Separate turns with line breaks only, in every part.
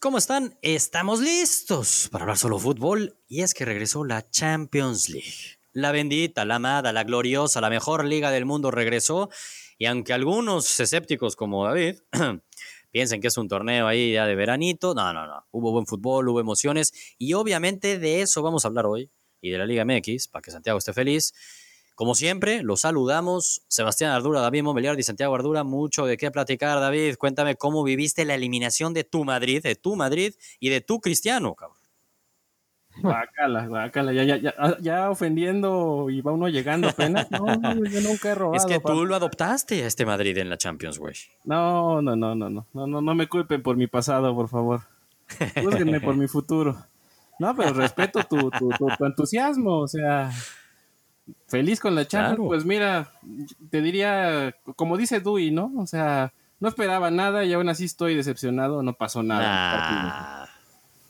¿Cómo están? Estamos listos para hablar solo fútbol y es que regresó la Champions League. La bendita, la amada, la gloriosa, la mejor liga del mundo regresó y aunque algunos escépticos como David piensen que es un torneo ahí ya de veranito, no, no, no. Hubo buen fútbol, hubo emociones y obviamente de eso vamos a hablar hoy y de la Liga MX para que Santiago esté feliz. Como siempre, los saludamos. Sebastián Ardura, David Mobiliar y Santiago Ardura, mucho de qué platicar, David. Cuéntame cómo viviste la eliminación de tu Madrid, de tu Madrid y de tu Cristiano, cabrón.
Guácala, guácala, ya, ya, ya, ya, ofendiendo y va uno llegando apenas. No, yo nunca he robado.
Es que tú lo adoptaste a este Madrid en la Champions, güey.
No, no, no, no, no, no, no, no me culpen por mi pasado, por favor. Júzguenme por mi futuro. No, pero respeto tu, tu, tu, tu entusiasmo, o sea, feliz con la Champions, pues mira, te diría, como dice Dewey, ¿no? O sea, no esperaba nada y aún así estoy decepcionado, no pasó nada.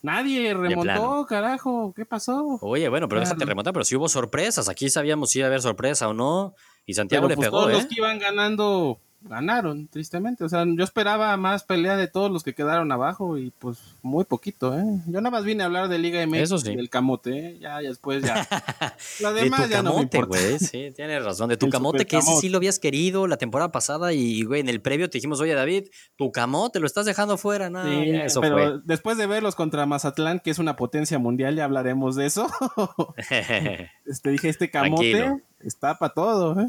Nadie remontó, carajo, ¿qué pasó?
Oye, bueno, pero déjate remontar, pero si hubo sorpresas, aquí sabíamos si iba a haber sorpresa o no, y Santiago le
pues
pegó,
todos
¿eh?
los que iban ganando ganaron, tristemente. O sea, yo esperaba más pelea de todos los que quedaron abajo y pues muy poquito, ¿eh? Yo nada más vine a hablar de Liga MX
Eso sí.
y del camote, ¿eh? Ya, ya después ya. Lo
de
demás
tu
ya no me
camote, güey. Sí, tienes razón. De tu
El
camote, que ese sí lo habías querido la temporada pasada y, güey, en el previo te dijimos, oye, David, tu camote lo estás dejando fuera.
Sí,
eso
pero
fue.
después de verlos contra Mazatlán, que es una potencia mundial, ya hablaremos de eso. este, dije, este camote
Tranquilo.
está para todo, ¿eh?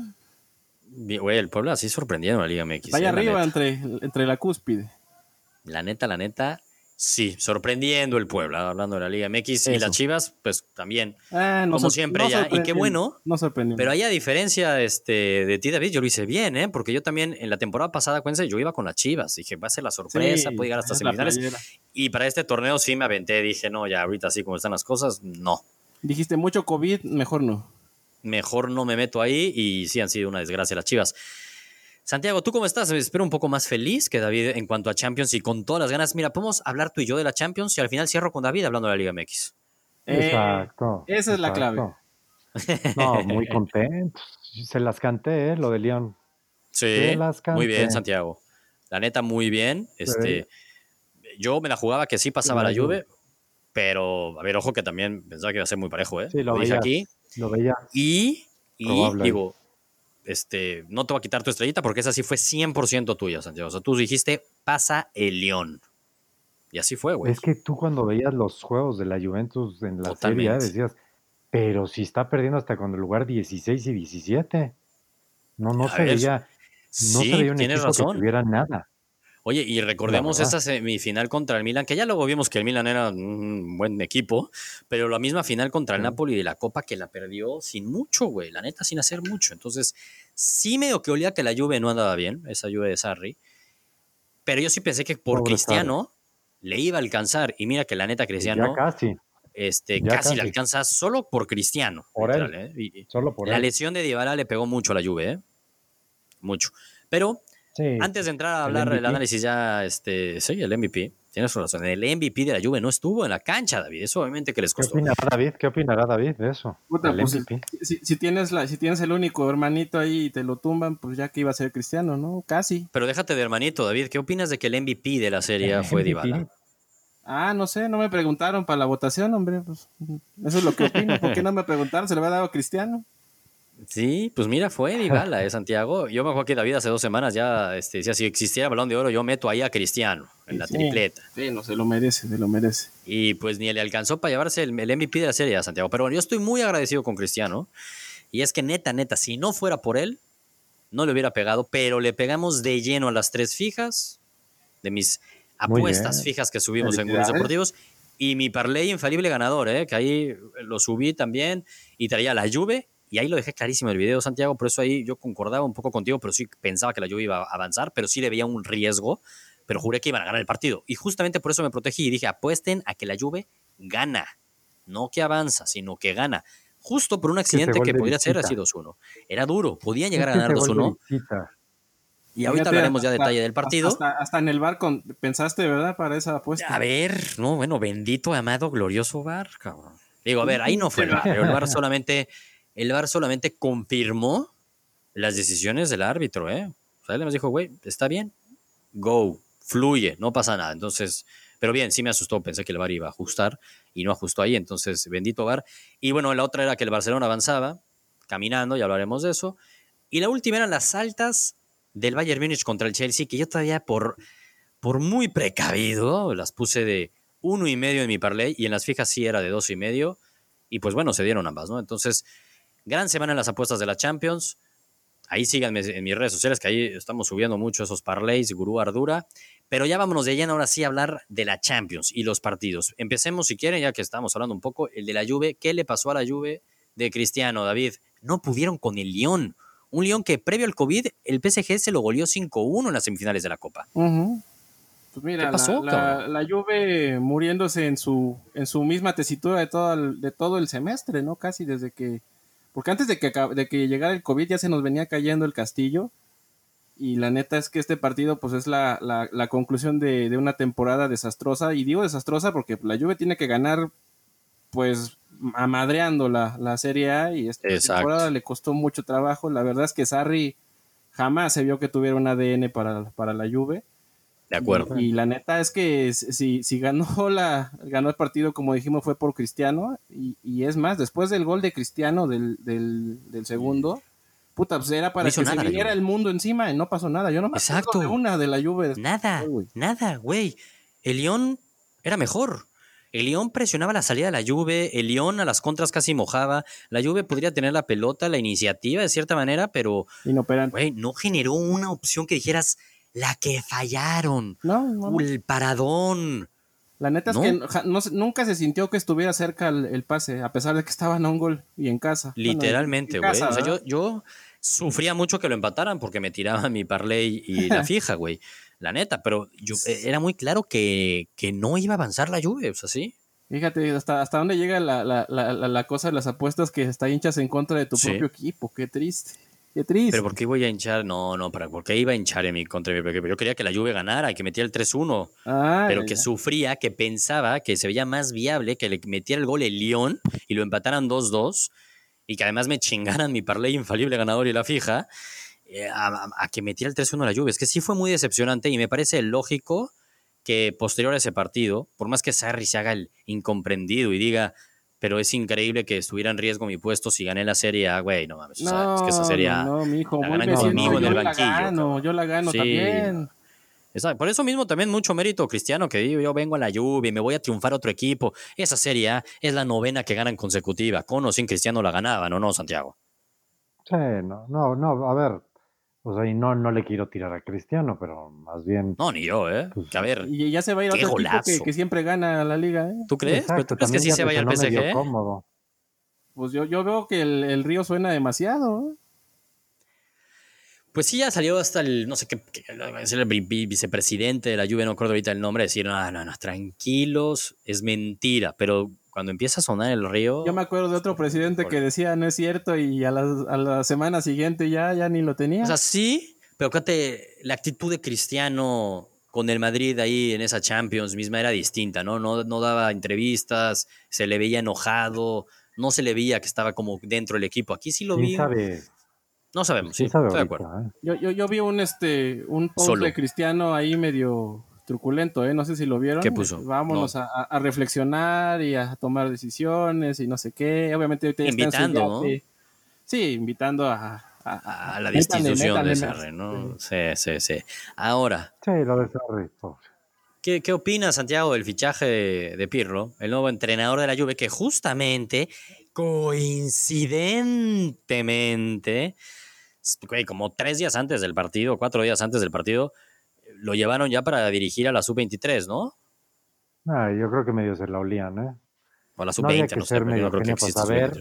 Güey, el Puebla sí sorprendió en la Liga MX.
Allá
eh,
arriba entre, entre la cúspide.
La neta, la neta, sí, sorprendiendo el Puebla, hablando de la Liga MX. Y
Eso.
las Chivas, pues también.
Ah, no
Como siempre
no
ya, y qué bueno,
No sorprendiendo.
Pero ahí a diferencia este, de ti, David, yo lo hice bien, ¿eh? Porque yo también en la temporada pasada, acuérdense, yo iba con las Chivas. Dije, va a ser la sorpresa,
Sí,
puede llegar hasta
es la
semifinales. Y para este torneo sí me aventé, dije, no, ya ahorita así como están las cosas, no.
Dijiste mucho COVID, mejor no.
Mejor no me meto ahí y sí han sido una desgracia las Chivas. Santiago, ¿tú cómo estás? Me espero un poco más feliz que David en cuanto a Champions y con todas las ganas. Mira, podemos hablar tú y yo de la Champions y al final cierro con David hablando de la Liga MX.
Eh,
Exacto.
esa es la clave.
No, muy contento. Se las canté, ¿eh? Lo de León.
Sí,
Se las
muy bien,
canté.
Santiago. La neta, muy bien. Este, yo me la jugaba que sí pasaba
La. Juve,
pero a ver, ojo que también pensaba que iba a ser muy parejo, ¿eh?
Sí, lo
dije
veías.
aquí.
Lo veía.
Y, y
Probable.
digo, este, no te voy a quitar tu estrellita porque esa sí fue 100% tuya, Santiago. O sea, tú dijiste, pasa el León. Y así fue, güey.
Es que tú cuando veías los juegos de la Juventus en la
Totalmente.
serie A, decías, pero si está perdiendo hasta con el lugar 16 y 17. No, no
A
se
ver,
veía, no
sí,
se veía un equipo
razón.
que tuviera nada.
Oye, y recordemos esa semifinal contra el Milan, que ya luego vimos que el Milan era un buen equipo, pero la misma final contra el. Napoli de la Copa que la perdió sin mucho, güey, la neta, sin hacer mucho. Entonces, sí medio que olía que la Juve no andaba bien, esa Juve de Sarri, pero yo sí pensé que por
Pobre
Cristiano le iba a alcanzar, y mira que la neta Cristiano,
Ya casi,
este,
ya
casi, le
casi.
alcanza solo por Cristiano.
Por él.
literal, ¿eh? Y
solo por
la
él.
lesión de Dybala le pegó mucho a la Juve, ¿eh? Mucho. Pero
Sí,
antes de entrar a hablar del análisis ya, este, sí, el MVP, tienes razón, el MVP de la Juve no estuvo en la cancha, David, eso obviamente que les
¿Qué
costó.
opinará David? ¿Qué opinará David de eso?
Puta,
El
pues,
MVP.
si, si tienes la, si tienes el único hermanito ahí y te lo tumban, pues ya que iba a ser cristiano, ¿no? Casi.
Pero déjate de hermanito, David, ¿qué opinas de que el MVP de la serie
El
fue. Dybala?
Ah, no sé, no me preguntaron para la votación, hombre. Pues, eso es lo que opino. ¿Por qué no me preguntaron? ¿Se le había dado a Cristiano?
Sí, pues mira, fue Dybala, ¿eh, Santiago? Yo me acuerdo que David hace dos semanas ya este, decía, si existiera balón de oro, yo meto ahí a Cristiano, en la
Sí.
tripleta.
Sí, no, se lo merece, se lo merece.
Y pues ni le alcanzó para llevarse el, el MVP de la serie a Santiago. Pero bueno, yo estoy muy agradecido con Cristiano. Y es que neta, neta, si no fuera por él, no le hubiera pegado, pero le pegamos de lleno a las tres fijas de mis apuestas fijas que subimos en Gurús. Deportivos. Y mi parlay infalible ganador, ¿eh? que ahí lo subí también y traía la Juve. Y ahí lo dejé clarísimo en el video, Santiago. Por eso ahí yo concordaba un poco contigo, pero sí pensaba que la Juve iba a avanzar, pero sí le veía un riesgo. Pero juré que iban a ganar el partido. Y justamente por eso me protegí y dije, apuesten a que la Juve gana. No que avanza, sino que gana. Justo por un accidente que podría ser así 2-1. Era duro, podían llegar a ganar
ese gol de
2-1.
visita.
Y ahorita
Fíjate,
hablaremos ya
hasta-
detalle del partido.
Hasta, hasta en el bar con, pensaste, ¿verdad? Para esa apuesta.
A ver, no, bueno, bendito, amado, glorioso VAR, cabrón. Digo, a ver, ahí no fue el pero el VAR solamente, el VAR solamente confirmó las decisiones del árbitro, ¿eh? O sea, él nos dijo, güey, está bien, go, fluye, no pasa nada. Entonces, Pero bien, sí me asustó, pensé que el VAR iba a ajustar y no ajustó ahí, entonces bendito VAR. Y bueno, la otra era que el Barcelona avanzaba, caminando, ya hablaremos de eso. Y la última eran las altas del Bayern Múnich contra el Chelsea, que yo todavía por, por muy precavido las puse de uno y medio en mi parlay y en las fijas sí era de dos y medio. Y pues bueno, se dieron ambas, ¿no? Entonces, gran semana en las apuestas de la Champions. Ahí síganme en mis redes sociales, que ahí estamos subiendo mucho esos parlays, Gurú Ardura. Pero ya vámonos de lleno ahora sí a hablar de la Champions y los partidos. Empecemos, si quieren, ya que estamos hablando un poco, el de la Juve. ¿Qué le pasó a la Juve de Cristiano, David? No pudieron con el Lyon. Un Lyon que previo al COVID, el PSG se lo goleó 5-1 en las semifinales de la Copa.
Pues mira, la, la, Juve muriéndose en su, en su misma tesitura de todo, el, de todo el semestre, ¿no? Casi desde que... Porque antes de que, de que llegara el COVID ya se nos venía cayendo el castillo. Y la neta es que este partido pues es la, la conclusión de, de, una temporada desastrosa. Y digo desastrosa porque la Juve tiene que ganar pues amadreando la, la Serie A. Y esta temporada le costó mucho trabajo. La verdad es que Sarri jamás se vio que tuviera un ADN para, para la Juve.
De acuerdo.
Y, la neta es que si, si ganó la ganó el partido, como dijimos, fue por Cristiano. Y, es más, después del gol de Cristiano del, del, segundo, puta, pues era para que se viniera el mundo encima y no pasó nada. Yo no me
Exacto.
de una de la lluvia.
Nada, nada, güey. El León era mejor. El León presionaba la salida de la Juve, el León a las contras casi mojaba. La Juve podría tener la pelota, la iniciativa de cierta manera, pero güey, no generó una opción que dijeras, la que fallaron. No, El paradón.
La neta es que nunca se sintió que estuviera cerca el, pase, a pesar de que estaban a un gol y en casa.
Literalmente, güey. o sea, yo, yo sufría mucho que lo empataran porque me tiraba mi parlay y la fija, güey. La neta, pero yo, era muy claro que, que, no iba a avanzar la lluvia, o sea, sí.
Fíjate, hasta, hasta dónde llega la, la, la, la, cosa de las apuestas que está hinchas en contra de tu propio equipo, qué triste. Qué triste.
Pero ¿por qué voy a hinchar? No, no, ¿para ¿por qué iba a hinchar en mi contra? Yo quería que la Juve ganara que metiera el 3-1. pero que sufría, que pensaba que se veía más viable que le metiera el gol el Lyon y lo empataran 2-2 y que además me chingaran mi parlay infalible ganador y la fija eh, a, que metiera el 3-1 la Juve. Es que sí fue muy decepcionante y me parece lógico que posterior a ese partido, por más que Sarri se haga el incomprendido y diga pero es increíble que estuviera en riesgo mi puesto si gané la serie A, güey, no mames. es que esa sería.
No, mi hijo,
la ganan conmigo en el banquillo.
La gano, yo la gano también.
Por eso mismo también mucho mérito cristiano que digo, yo vengo a la lluvia y me voy a triunfar otro equipo. Esa serie A es la novena que ganan consecutiva. Con o sin cristiano la ganaban, ¿o no, Santiago?
Sí, no, no, no, a ver, o sea, y no, no le quiero tirar a Cristiano, pero más bien.
No, ni yo, ¿eh? Pues, a ver.
Y ya se va a ir a otro equipo que, siempre gana la liga, ¿eh?
¿Tú crees? ¿Tú crees que sí se vaya al PSG?
Cómodo.
Pues yo, yo veo que el, río suena demasiado. ¿eh?
Pues sí, ya salió hasta el, no sé qué, el vicepresidente de la lluvia, no recuerdo ahorita el nombre, decir, no, no, no, tranquilos, es mentira, pero cuando empieza a sonar el río.
Yo me acuerdo de otro presidente que decía no es cierto y a la, a la, semana siguiente ya, ya ni lo tenía.
O sea, sí, pero fíjate, la actitud de Cristiano con el Madrid ahí en esa Champions misma era distinta, ¿no? No, no daba entrevistas, se le veía enojado, no se le veía que estaba como dentro del equipo. Aquí sí lo vi. No sabemos, sí, estoy de acuerdo.
¿eh?
Yo, yo, yo, vi un este un post de Cristiano ahí medio truculento, ¿eh? No sé si lo vieron.
¿Qué puso?
Vámonos a, reflexionar y a tomar decisiones y no sé qué. Obviamente
ahorita Invitando, ¿no?
Sí, invitando a...
A, la destitución de Sarri, ¿no? Sí, sí, sí. Ahora...
Sí, lo de Sarri,
¿Qué, ¿Qué opina Santiago del fichaje de, de, Pirlo, el nuevo entrenador de la Juve, que justamente, coincidentemente, como tres días antes del partido, cuatro días antes del partido, lo llevaron ya para dirigir a la sub-23, ¿no?
Ah, yo creo que medio se la olían, ¿eh?
O a la sub-20, no, sé, pero yo creo que existe
saber.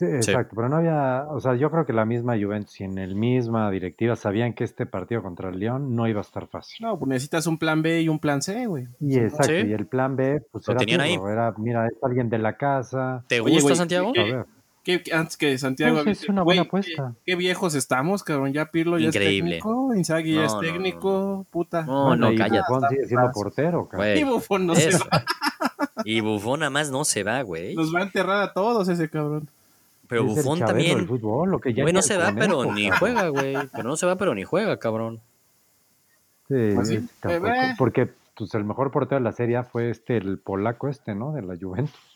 Sí, exacto, pero no había, o sea, yo creo que la misma Juventus y en el misma directiva sabían que este partido contra el León no iba a estar fácil.
No, pues necesitas un plan B y un plan C, güey.
Y exacto, y el plan B, pues
¿Lo
era,
tenían ahí?
era, mira, es alguien de la casa.
¿Te gusta, Santiago?
A ver. ¿Qué, antes que Santiago.
Pues es una buena apuesta.
Qué, viejos estamos, cabrón. Ya Pirlo ya
Increíble.
es técnico. Inzaghi ya es técnico. Puta.
No, no, calla.
Buffon sigue siendo portero, cabrón.
Y Buffon no se va.
Y Buffon nada más no se va, güey.
Nos va a enterrar a todos ese cabrón.
Pero Buffon también.
Fútbol, lo que ya
güey, no se va, pero ni juega, güey. Pero no se va, pero ni juega, cabrón.
Sí, pues porque pues el mejor portero de la serie fue este, el polaco este, ¿no? De la Juventus.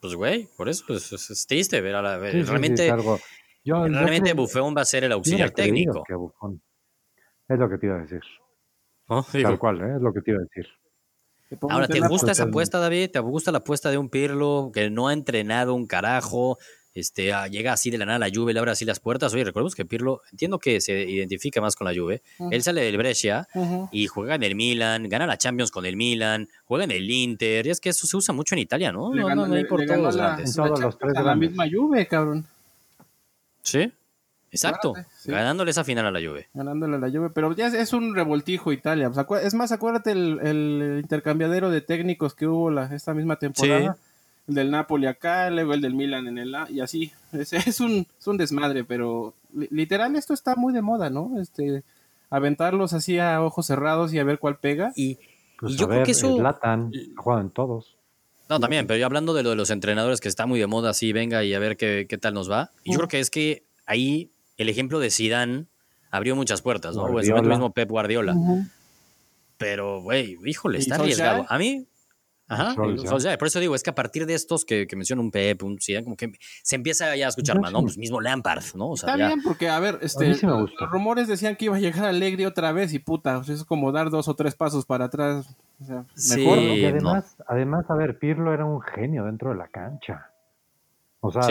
Pues güey, por eso es, es, triste ver a la... realmente realmente Buffon va a ser el auxiliar técnico.
Es lo que te iba a decir. Tal cual, ¿eh? es lo que te iba a decir.
Ahora, ¿te gusta esa apuesta, David? ¿Te gusta la apuesta de un Pirlo que no ha entrenado un carajo? Este, ah, llega así de la nada la lluvia, le abre así las puertas. Oye, recordemos que Pirlo, entiendo que se identifica más con la lluvia. Él sale del Brescia y juega en el Milan, gana la Champions con el Milan, juega en el Inter. Y es que eso se usa mucho en Italia, ¿no? no, no, hay por todos
la, todos los tres la misma lluvia, cabrón.
Sí, exacto. Ganándole esa final a la Juve.
Ganándole a la Juve, pero ya es, un revoltijo Italia. es más, acuérdate el, intercambiadero de técnicos que hubo la, esta misma temporada. El del Napoli acá, luego el del Milan en el y así. Es, es, un, un desmadre, pero literal esto está muy de moda, ¿no? Este aventarlos así a ojos cerrados y a ver cuál pega.
Y, pues yo creo que eso
Latan, juegan todos.
No, también, pero yo hablando de lo de los entrenadores que está muy de moda, así venga y a ver qué, tal nos va. Y yo creo que es que ahí el ejemplo de Zidane abrió muchas puertas, ¿no? O el mismo Pep Guardiola. Pero, güey, híjole, está arriesgado. A mí, Ajá, por eso digo, es que a partir de estos que, que menciona un Pep, un Zidane, como que se empieza ya a escuchar más, ¿no? Pues mismo Lampard, ¿no?
Está bien, porque, a ver, este, los rumores decían que iba a llegar Alegre otra vez y puta, es como dar dos o tres pasos para atrás. O sea, mejor,
Y además, además, a ver, Pirlo era un genio dentro de la cancha. O sea,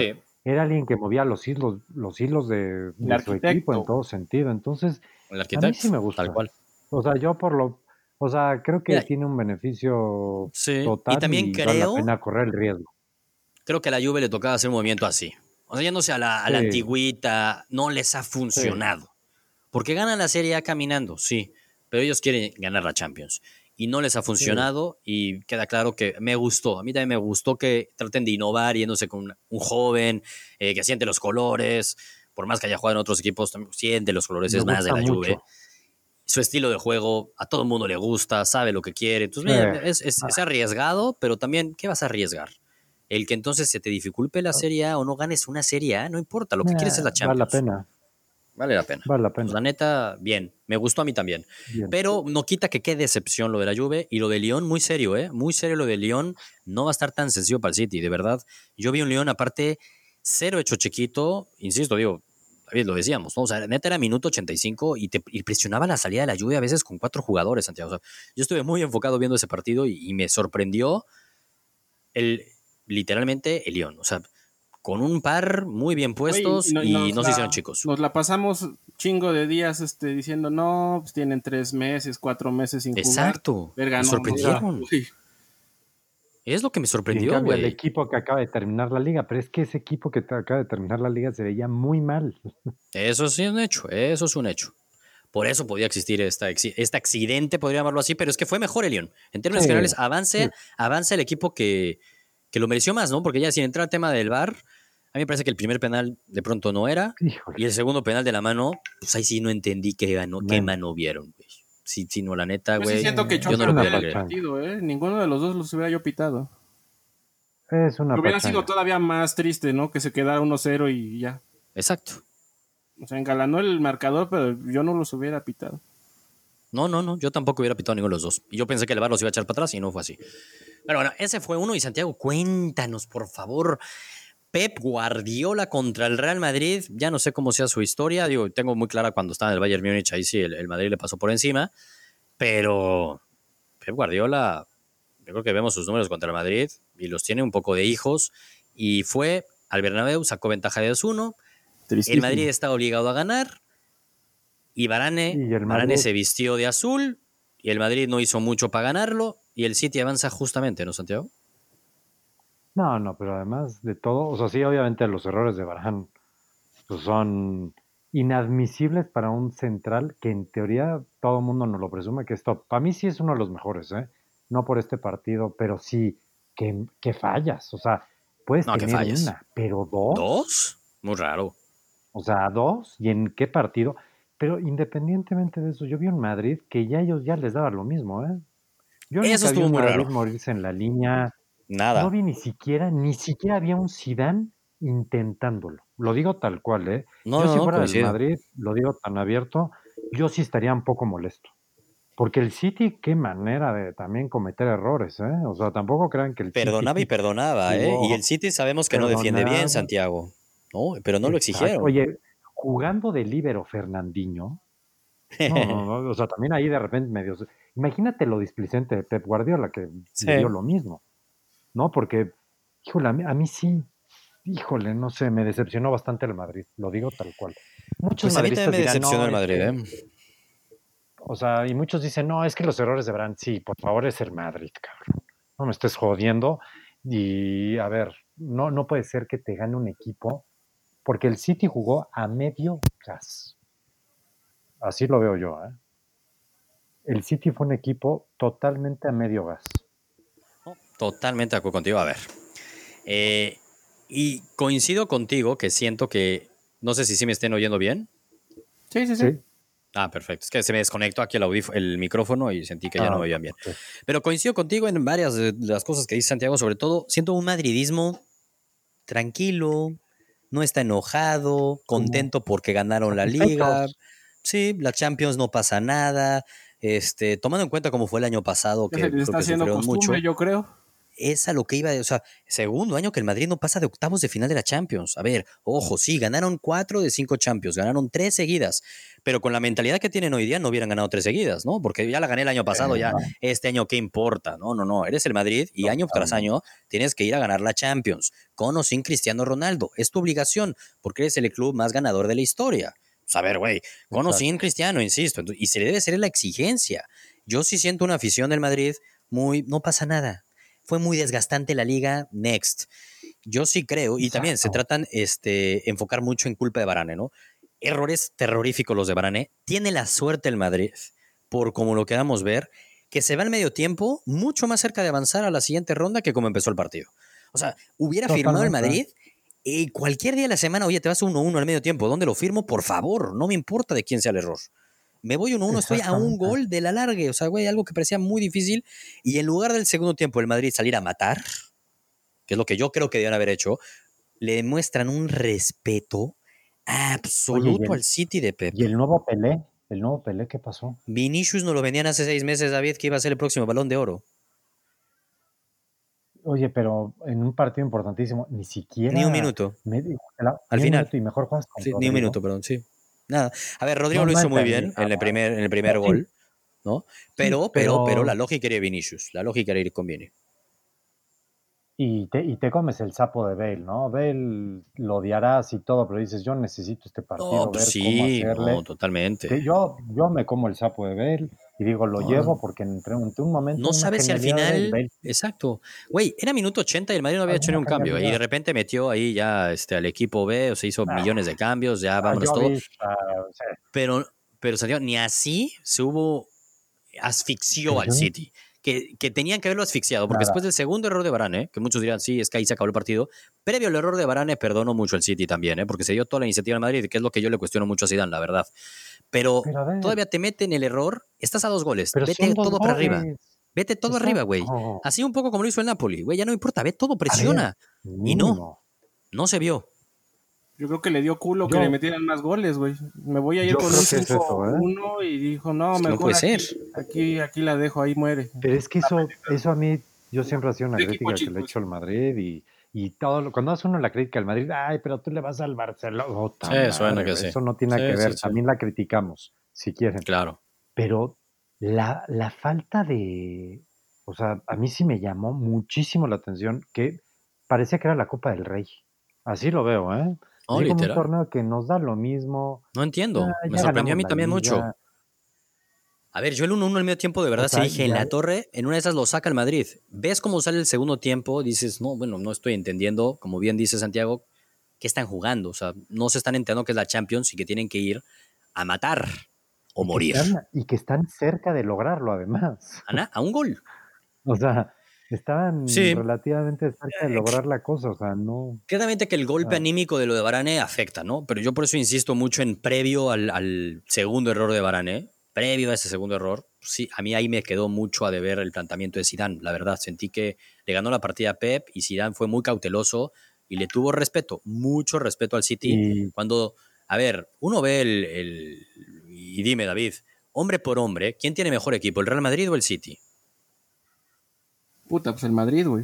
era alguien que movía los hilos, los hilos de, su equipo en todo sentido. Entonces, a mí sí me gusta.
Tal cual.
O sea, yo por lo, o sea, creo que tiene un beneficio total y también creo, vale la pena correr el riesgo.
Creo que a la Juve le tocaba hacer un movimiento así. O sea, sé, a la, a la antigüita no les ha funcionado. Porque ganan la Serie A caminando, sí, pero ellos quieren ganar la Champions. Y no les ha funcionado y queda claro que me gustó. A mí también me gustó que traten de innovar yéndose con un joven eh, que siente los colores. Por más que haya jugado en otros equipos, siente los colores, es más de la Juve su estilo de juego a todo el mundo le gusta, sabe lo que quiere. Entonces, eh, es, ah. arriesgado, pero también, ¿qué vas a arriesgar? El que entonces se te dificulpe la ah. Serie A o no ganes una Serie A, no importa, lo que quieres es la Champions.
Vale la pena.
Vale la pena.
Vale la pena.
la neta, bien. Me gustó a mí también. Pero no quita que qué decepción lo de la Juve y lo de León, muy serio, ¿eh? Muy serio lo de León. No va a estar tan sencillo para el City, de verdad. Yo vi un León aparte cero hecho chiquito, insisto, digo, lo decíamos, ¿no? O sea, neta era minuto 85 y te presionaba la salida de la lluvia a veces con cuatro jugadores, Santiago. yo estuve muy enfocado viendo ese partido y, me sorprendió el, literalmente el León. O sea, con un par muy bien puestos y no se hicieron chicos.
Nos la pasamos chingo de días este, diciendo, no, pues tienen tres meses, cuatro meses sin
jugar. Exacto. me sorprendieron. Es lo que me sorprendió, güey.
El equipo que acaba de terminar la liga, pero es que ese equipo que acaba de terminar la liga se veía muy mal.
Eso sí es un hecho, eso es un hecho. Por eso podía existir esta, este accidente, podría llamarlo así, pero es que fue mejor el León. En términos generales, avance, avanza el equipo que, que, lo mereció más, ¿no? Porque ya sin entrar al tema del VAR, a mí me parece que el primer penal de pronto no era. Y el segundo penal de la mano, pues ahí sí no entendí qué, qué mano vieron, güey. Sí, sí, no, la neta, güey.
Yo siento que yo no lo el partido, ¿eh? Ninguno de los dos los hubiera yo pitado.
Es una
Hubiera sido todavía más triste, ¿no? Que se quedara 1-0 y ya.
Exacto.
O sea, engalanó el marcador, pero yo no los hubiera pitado.
No, no, no, yo tampoco hubiera pitado ninguno de los dos. Y yo pensé que el VAR los iba a echar para atrás y no fue así. Pero bueno, ese fue uno. Y Santiago, cuéntanos, por favor, Pep Guardiola contra el Real Madrid, ya no sé cómo sea su historia, digo, tengo muy clara cuando estaba en el Bayern Múnich, ahí sí el, Madrid le pasó por encima, pero Pep Guardiola, yo creo que vemos sus números contra el Madrid y los tiene un poco de hijos. Y fue al Bernabéu, sacó ventaja de 2-1, el Madrid está obligado a ganar. Y Varane, se vistió de azul y el Madrid no hizo mucho para ganarlo. Y el City avanza justamente, ¿no, Santiago?
No, no, pero además de todo, o sea, sí, obviamente los errores de Barán pues, son inadmisibles para un central que en teoría todo el mundo nos lo presume que es top. Para mí sí es uno de los mejores, ¿eh? No por este partido, pero sí que, que fallas. O sea, puedes tener una, pero dos.
¿Dos? Muy raro.
O sea, dos. ¿Y en qué partido? Pero independientemente de eso, yo vi en Madrid que ya ellos ya les daba lo mismo, ¿eh?
Yo eso estuvo muy raro.
morirse en la línea
Nada.
No vi ni siquiera, ni siquiera había un Zidane intentándolo. Lo digo tal cual, ¿eh?
No,
yo
si
fuera del Madrid, lo digo tan abierto, yo sí estaría un poco molesto. Porque el City, qué manera de también cometer errores, ¿eh? O sea, tampoco crean que el
Perdonaba y perdonaba, ¿eh? Y el City sabemos que no defiende bien, Santiago. No, pero no lo exigieron.
Oye, jugando de líbero Fernandinho, no, no, o sea, también ahí de repente medio... Imagínate lo displicente de Pep Guardiola, que dio lo mismo, ¿no? Porque, híjole, a mí, a mí, sí, híjole, no sé, me decepcionó bastante el Madrid, lo digo tal cual.
Muchos pues a mí también me decepcionó el Madrid, ¿eh?
O sea, y muchos dicen, no, es que los errores de Brand, sí, por favor es el Madrid, cabrón. No me estés jodiendo. Y a ver, no, no puede ser que te gane un equipo, porque el City jugó a medio gas. Así lo veo yo, ¿eh? El City fue un equipo totalmente a medio gas.
Totalmente de acuerdo contigo. A ver. Eh, y coincido contigo que siento que. No sé si sí me estén oyendo bien.
Sí, sí, sí.
Ah, perfecto. Es que se me desconectó aquí el, el micrófono y sentí que ya no me ah, oían bien. Pero coincido contigo en varias de las cosas que dice Santiago, sobre todo siento un madridismo tranquilo, no está enojado, contento porque ganaron la liga. Sí, la Champions no pasa nada. Este, tomando en cuenta cómo fue el año pasado, que,
está haciendo mucho. yo creo
es a lo que iba, o sea, segundo año que el Madrid no pasa de octavos de final de la Champions. A ver, ojo, sí, ganaron cuatro de cinco Champions, ganaron tres seguidas, pero con la mentalidad que tienen hoy día no hubieran ganado tres seguidas, ¿no? Porque ya la gané el año pasado, ya este año, ¿qué importa? No, no, no, eres el Madrid y año tras año tienes que ir a ganar la Champions, con o sin Cristiano Ronaldo. Es tu obligación, porque eres el club más ganador de la historia. a ver, güey, con o sin Cristiano, insisto, y se le debe ser la exigencia. Yo sí siento una afición del Madrid muy, no pasa nada, fue muy desgastante la liga, next. Yo sí creo, y también se tratan este, enfocar mucho en culpa de Barane, ¿no? Errores terroríficos los de Barane. Tiene la suerte el Madrid, por como lo queramos ver, que se va al medio tiempo mucho más cerca de avanzar a la siguiente ronda que como empezó el partido. O sea, hubiera firmado el Madrid y cualquier día de la semana, oye, te vas 1-1 al medio tiempo, ¿dónde lo firmo? Por favor, no me importa de quién sea el error me voy 1-1, estoy a un gol de la largue. O sea, güey, algo que parecía muy difícil. Y en lugar del segundo tiempo el Madrid salir a matar, que es lo que yo creo que debían haber hecho, le muestran un respeto absoluto al City de Pep.
¿Y el nuevo Pelé? ¿El nuevo Pelé qué pasó?
Vinicius nos lo vendían hace seis meses, David, que iba a ser el próximo balón de oro.
Oye, pero en un partido importantísimo, ni siquiera.
Ni un minuto.
Al final. y mejor
ni un minuto, perdón, sí. Nada. A ver, Rodrigo lo hizo muy bien en el primer, en el primer gol, ¿no? Pero, pero, pero, la lógica era Vinicius. La lógica era ir con Vini.
Y te, y te comes el sapo de Bale, ¿no? Bale lo odiarás y todo, pero dices, yo necesito este partido. No,
pues sí, No, totalmente.
Yo, yo me como el sapo de Bale y digo, lo llevo porque entre un, un momento.
No sabes si al final. exacto. Güey, era minuto 80 y el Madrid no había hecho ni un cambio. Y de repente metió ahí ya este, al equipo B, o se hizo millones de cambios, ya ah, vámonos todos. Ah, pero, pero salió, ni así se hubo. asfixió al City. Que, que, tenían que haberlo asfixiado, porque después del segundo error de Barane, que muchos dirán, sí, es que ahí se acabó el partido, previo al error de Barane, perdono mucho al City también, ¿eh? porque se dio toda la iniciativa en Madrid, que es lo que yo le cuestiono mucho a Zidane, la verdad. Pero, todavía te meten el error, estás a dos goles, vete todo para arriba. Vete todo arriba, güey. Así un poco como lo hizo el Napoli, güey, ya no importa, ve todo, presiona. y no, no se vio.
Yo creo que le dio culo que le metieran más goles, güey. Me voy a ir con un 5-1 ¿eh? y dijo, no, mejor puede aquí, ser. Aquí, aquí la dejo, ahí muere.
Pero es que eso, eso a mí, yo siempre hacía una crítica que le he hecho al Madrid y y todo, cuando hace uno la crítica al Madrid, ay, pero tú le vas al Barcelona. Oh,
sí, suena que sí.
Eso no tiene que ver, también la criticamos, si quieren.
Claro.
Pero la, la falta de, o sea, a mí sí me llamó muchísimo la atención que parecía que era la Copa del Rey. Así lo veo, ¿eh? Oh, un torneo que nos da lo mismo.
No entiendo. me sorprendió a mí también mucho. A ver, yo el 1-1 al medio tiempo de verdad se dije en la torre, en una de esas lo saca el Madrid. Ves cómo sale el segundo tiempo, dices, no, bueno, no estoy entendiendo, como bien dice Santiago, que están jugando. O sea, no se están enterando que es la Champions y que tienen que ir a matar o morir.
y que están cerca de lograrlo, además.
Ana, a un gol.
O sea, estaban relativamente cerca de lograr la cosa, o sea, no...
Claramente que el golpe anímico de lo de Barane afecta, ¿no? Pero yo por eso insisto mucho en previo al, al segundo error de Barane, previo a ese segundo error, sí, a mí ahí me quedó mucho a deber el planteamiento de Zidane, la verdad. Sentí que le ganó la partida a Pep y Zidane fue muy cauteloso y le tuvo respeto, mucho respeto al City. Cuando, a ver, uno ve el, Y dime, David, hombre por hombre, ¿quién tiene mejor equipo, el Real Madrid o el City?
Puta, pues el Madrid, güey.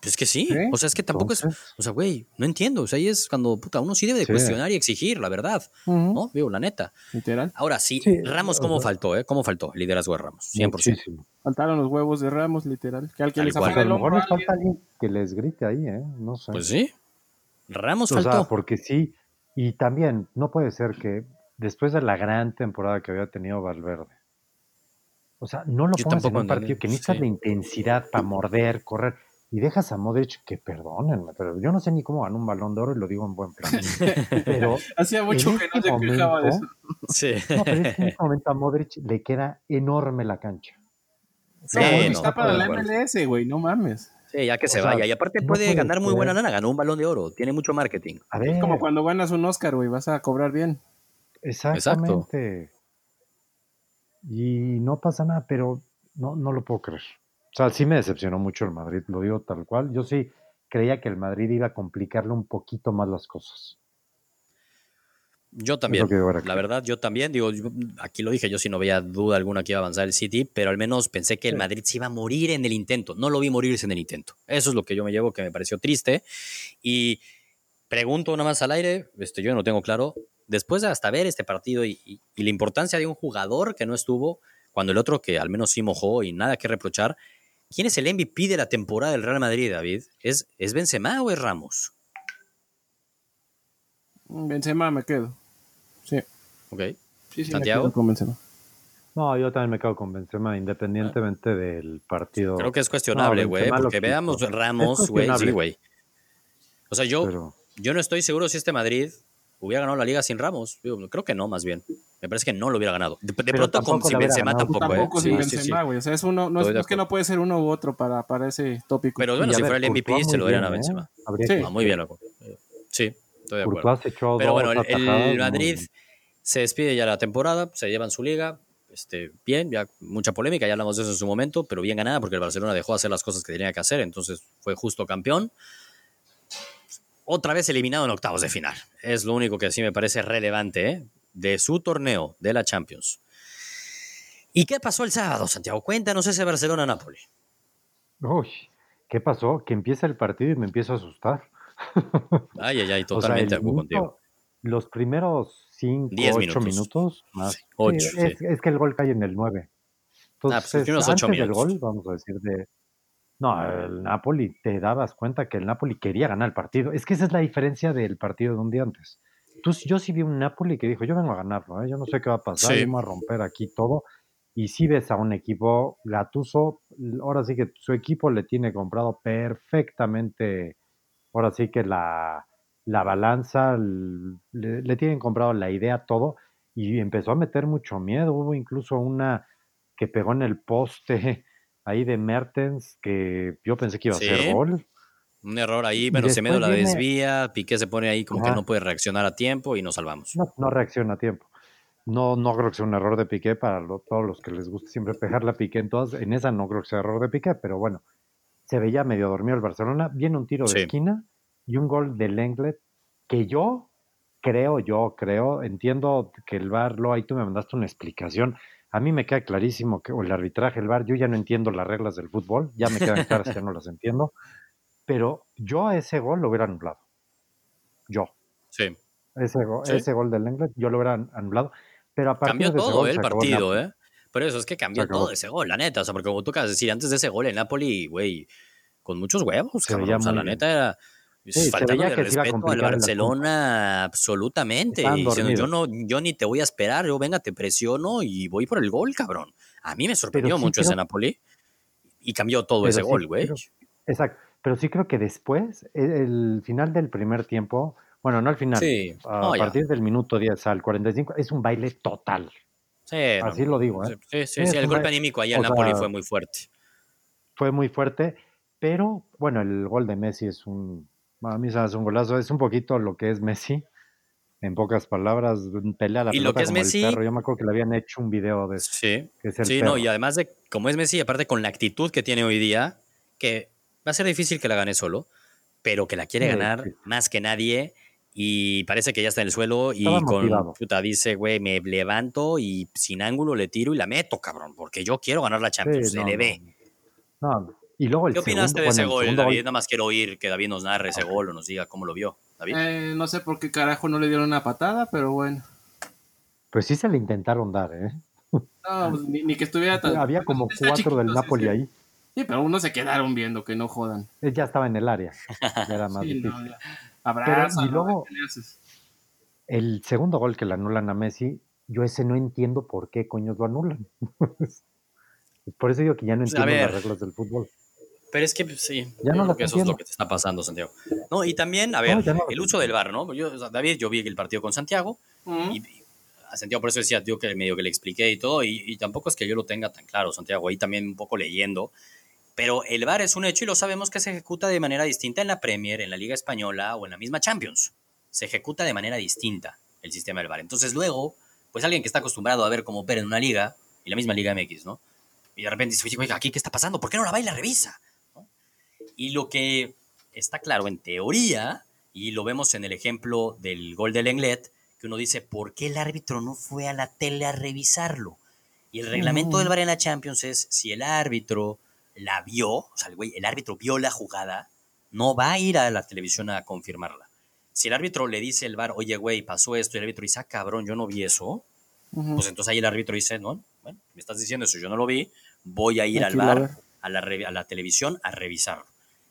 Pues que sí.
¿Sí?
O sea, es que tampoco es. O sea, güey, no entiendo. O sea, ahí es cuando, puta, uno sí debe de
Sí.
cuestionar y exigir, la verdad. ¿No? Digo, la neta.
Literal.
Ahora sí,
Sí,
Ramos, ¿cómo faltó, eh? ¿Cómo faltó el liderazgo de Ramos? 100%.
muchísimo.
Faltaron los huevos de Ramos, literal. Que al que
Tal
les
a lo mejor
alguien.
falta alguien que les grite ahí, ¿eh? No sé.
Pues sí. Ramos
o sea,
faltó.
porque sí. Y también, no puede ser que después de la gran temporada que había tenido Valverde, o sea, no lo
Yo
pongas en un partido que necesitas
sí.
la intensidad para morder, correr, y dejas a Modric, que perdónenme, pero yo no sé ni cómo ganó un balón de oro y lo digo en buen plan. pero
Hacía mucho que no
este
se quejaba de eso.
momento-
Sí.
No, pero es que en este momento a Modric le queda enorme la cancha.
Sí,
No,
no,
está para la. MLS, güey, no mames.
Sí, ya que se
O sea,
vaya. Y aparte
no
puede
puede
ganar muy buena lana. Ganó un balón de oro. Tiene mucho marketing.
A ver,
Es como cuando ganas un Oscar, güey, vas a cobrar bien.
exactamente. Y no pasa nada, pero no, no lo puedo creer. O sea, sí me decepcionó mucho el Madrid, lo digo tal cual. Yo sí creía que el Madrid iba a complicarle un poquito más las cosas.
Yo también. La verdad, yo también. Digo, yo- aquí lo dije, yo sí no veía duda alguna que iba a avanzar el City, pero al menos pensé que el. Madrid se iba a morir en el intento. No lo vi morirse en el intento. Eso es lo que yo me llevo, que me pareció triste. Y pregunto nada más al aire, este, yo no tengo claro, después de hasta ver este partido y, y- y la importancia de un jugador que no estuvo, cuando el otro que al menos sí mojó y nada que reprochar, ¿quién es el MVP de la temporada del Real Madrid, David? ¿Es, ¿es Benzema o es Ramos?
Benzema me quedo. Sí.
Ok.
Sí, sí,
Santiago.
me quedo con Benzema.
No, yo también me quedo con Benzema, independientemente del partido.
Creo que es cuestionable, güey, porque veamos Ramos, güey, sí, güey. O sea, yo,
pero-
yo no estoy seguro si este Madrid hubiera ganado la liga sin Ramos. Creo que no, más bien. Me parece que no lo hubiera ganado. De, de pronto con
tampoco
sin Benzema
ganado.
tampoco,
Tampoco
¿eh?
sin
Sí, sí, sí.
Benzema, güey. O sea, es uno, no, es, que no puede ser uno u otro para, para ese tópico.
Pero bueno,
Y
si
ver,
fuera el MVP
Courtois
se lo dieran a
¿eh?
Benzema.
Sí.
Ah, muy bien, loco. Sí, estoy de acuerdo. Pero bueno, el, Madrid se despide ya la temporada, se llevan su liga. Este, bien, ya mucha polémica, ya hablamos de eso en su momento, pero bien ganada porque el Barcelona dejó de hacer las cosas que tenía que hacer, entonces fue justo campeón. Otra vez eliminado en octavos de final. Es lo único que sí me parece relevante ¿eh? De su torneo de la Champions. ¿Y qué pasó el sábado, Santiago? Cuéntanos ese Barcelona-Napoli.
Uy, ¿qué pasó? Que empieza el partido y me empiezo a asustar.
Ay, ay, ay,
O sea,
totalmente
el minuto-
contigo.
Los primeros 5,
Diez
8
minutos.
minutos, más.
Sí, ocho,
Sí, es,
sí.
es que el gol cae en el 9. Entonces,
Ah, pues los primeros ocho
antes del gol, vamos a decir, de... No, el Napoli, te dabas cuenta que el Napoli quería ganar el partido. Es que esa es la diferencia del partido de un día antes. Tú, yo sí vi un Napoli que dijo, yo vengo a ganarlo, ¿eh? yo no sé qué va a pasar,
Sí.
voy a romper aquí todo. Y si ves a un equipo, Gatuso, ahora sí que su equipo le tiene comprado perfectamente, ahora sí que la, la balanza, le, le tienen comprado la idea, todo, y empezó a meter mucho miedo. Hubo incluso una que pegó en el poste ahí de Mertens, que yo pensé que iba a
Sí.
ser gol.
Un error ahí, bueno, Semedo la
viene-
desvía, Piqué se pone ahí como que no puede reaccionar a tiempo y nos salvamos.
No, no reacciona a tiempo. No, no creo que sea un error de Piqué para lo- todos los que les gusta siempre pegarle a Piqué en todas. En esa no creo que sea error de Piqué, pero bueno, se veía medio dormido el Barcelona. Viene un tiro de
Sí.
esquina y un gol de Lenglet que yo creo, yo creo, entiendo que el VAR, lo ahí tú me mandaste una explicación. A mí me queda clarísimo que o el arbitraje, el VAR, yo ya no entiendo las reglas del fútbol, ya me quedan claras, ya no las entiendo. Pero yo a ese gol lo hubiera anulado. Yo.
Sí.
Ese, go-
Sí.
ese gol del Lenglet yo lo hubiera an- anulado. Pero a partir
Cambió
ese
todo
gol
el partido. ¿eh? Pero eso es que cambió todo ese gol, la neta. O sea, porque como tú acabas de decir, antes de ese gol el Napoli, güey, con muchos huevos, cabrón. O sea, la neta era
Sí, veía
de respeto al Barcelona absolutamente. Diciendo, yo no, yo ni te voy a esperar, yo venga, te presiono y voy por el gol, cabrón. A mí me sorprendió mucho ese Napoli y cambió todo ese
sí
gol, güey.
Exacto. Pero sí creo que después, el, el final del primer tiempo, bueno, no al final,
Sí,
a partir del minuto 10 al 45, es un baile total.
Sí, no,
Así lo digo, ¿eh?
Sí, sí, sí, el golpe anímico ahí
o
al Napoli
sea,
fue muy fuerte.
Fue muy fuerte, pero bueno, el gol de Messi es un, a mí se me hace un golazo, es un poquito lo que es Messi. En pocas palabras, pelea la
Y lo
pelota
que es
como
Messi-
el perro. Yo me acuerdo que le habían hecho un video de eso,
Sí,
que es el
sí,
perro.
no, y además de, como es Messi, aparte con la actitud que tiene hoy día, que va a ser difícil que la gane solo, pero que la quiere
Sí,
ganar
sí.
más que nadie y parece que ya está en el suelo y
Estaba
con
motivado.
puta dice, güey, me levanto y sin ángulo le tiro y la meto, cabrón, porque yo quiero ganar la Champions,
Sí,
se
no, no. Y luego el
¿Qué opinaste de
segundo,
ese gol,
segundo
David?
gol-
Nada más quiero oír que David nos narre ese gol o nos diga cómo lo vio. David.
Eh, no sé por qué carajo no le dieron una patada, pero bueno.
Pues sí se le intentaron dar, ¿eh?
No, pues, ni, ni que estuviera tan.
Había como
Está
cuatro
chiquito,
del
sí,
Napoli
sí.
ahí.
Sí, pero unos se quedaron viendo que no jodan.
Él ya estaba en el área. Ya era más
Sí,
difícil.
no, ya. Abraza,
Pero, y luego-
¿qué le haces?
El segundo gol que le anulan a Messi, yo ese no entiendo por qué coños lo anulan. por eso digo que ya no entiendo las reglas del fútbol.
Pero es que pues, sí,
Ya
yo
no
creo que eso es lo que te está pasando, Santiago. No, y también, a ver,
No, no
el uso del VAR, ¿no? Yo, o sea, David, yo vi el partido con Santiago y a Santiago por eso decía, yo que medio que le expliqué y todo, y, y tampoco es que yo lo tenga tan claro, Santiago, ahí también un poco leyendo, pero el VAR es un hecho y lo sabemos que se ejecuta de manera distinta en la Premier, en la Liga Española o en la misma Champions. Se ejecuta de manera distinta el sistema del VAR. Entonces luego, pues alguien que está acostumbrado a ver cómo opera en una liga, y la misma Liga MX, ¿no? Y de repente dice, oye, oiga, ¿aquí qué está pasando? ¿Por qué no la va y la revisa? ¿No? Y lo que está claro en teoría, y lo vemos en el ejemplo del gol del Englet, que uno dice, ¿por qué el árbitro no fue a la tele a revisarlo? Y el reglamento del VAR en la Champions es, si el árbitro la vio, o sea, el, güey, el árbitro vio la jugada, no va a ir a la televisión a confirmarla. Si el árbitro le dice al VAR, oye, güey, pasó esto, y el árbitro dice, ah, cabrón, yo no vi eso, pues entonces ahí el árbitro dice, no, bueno, me estás diciendo eso, yo no lo vi, voy a ir al bar, a la, a la televisión, a revisarlo.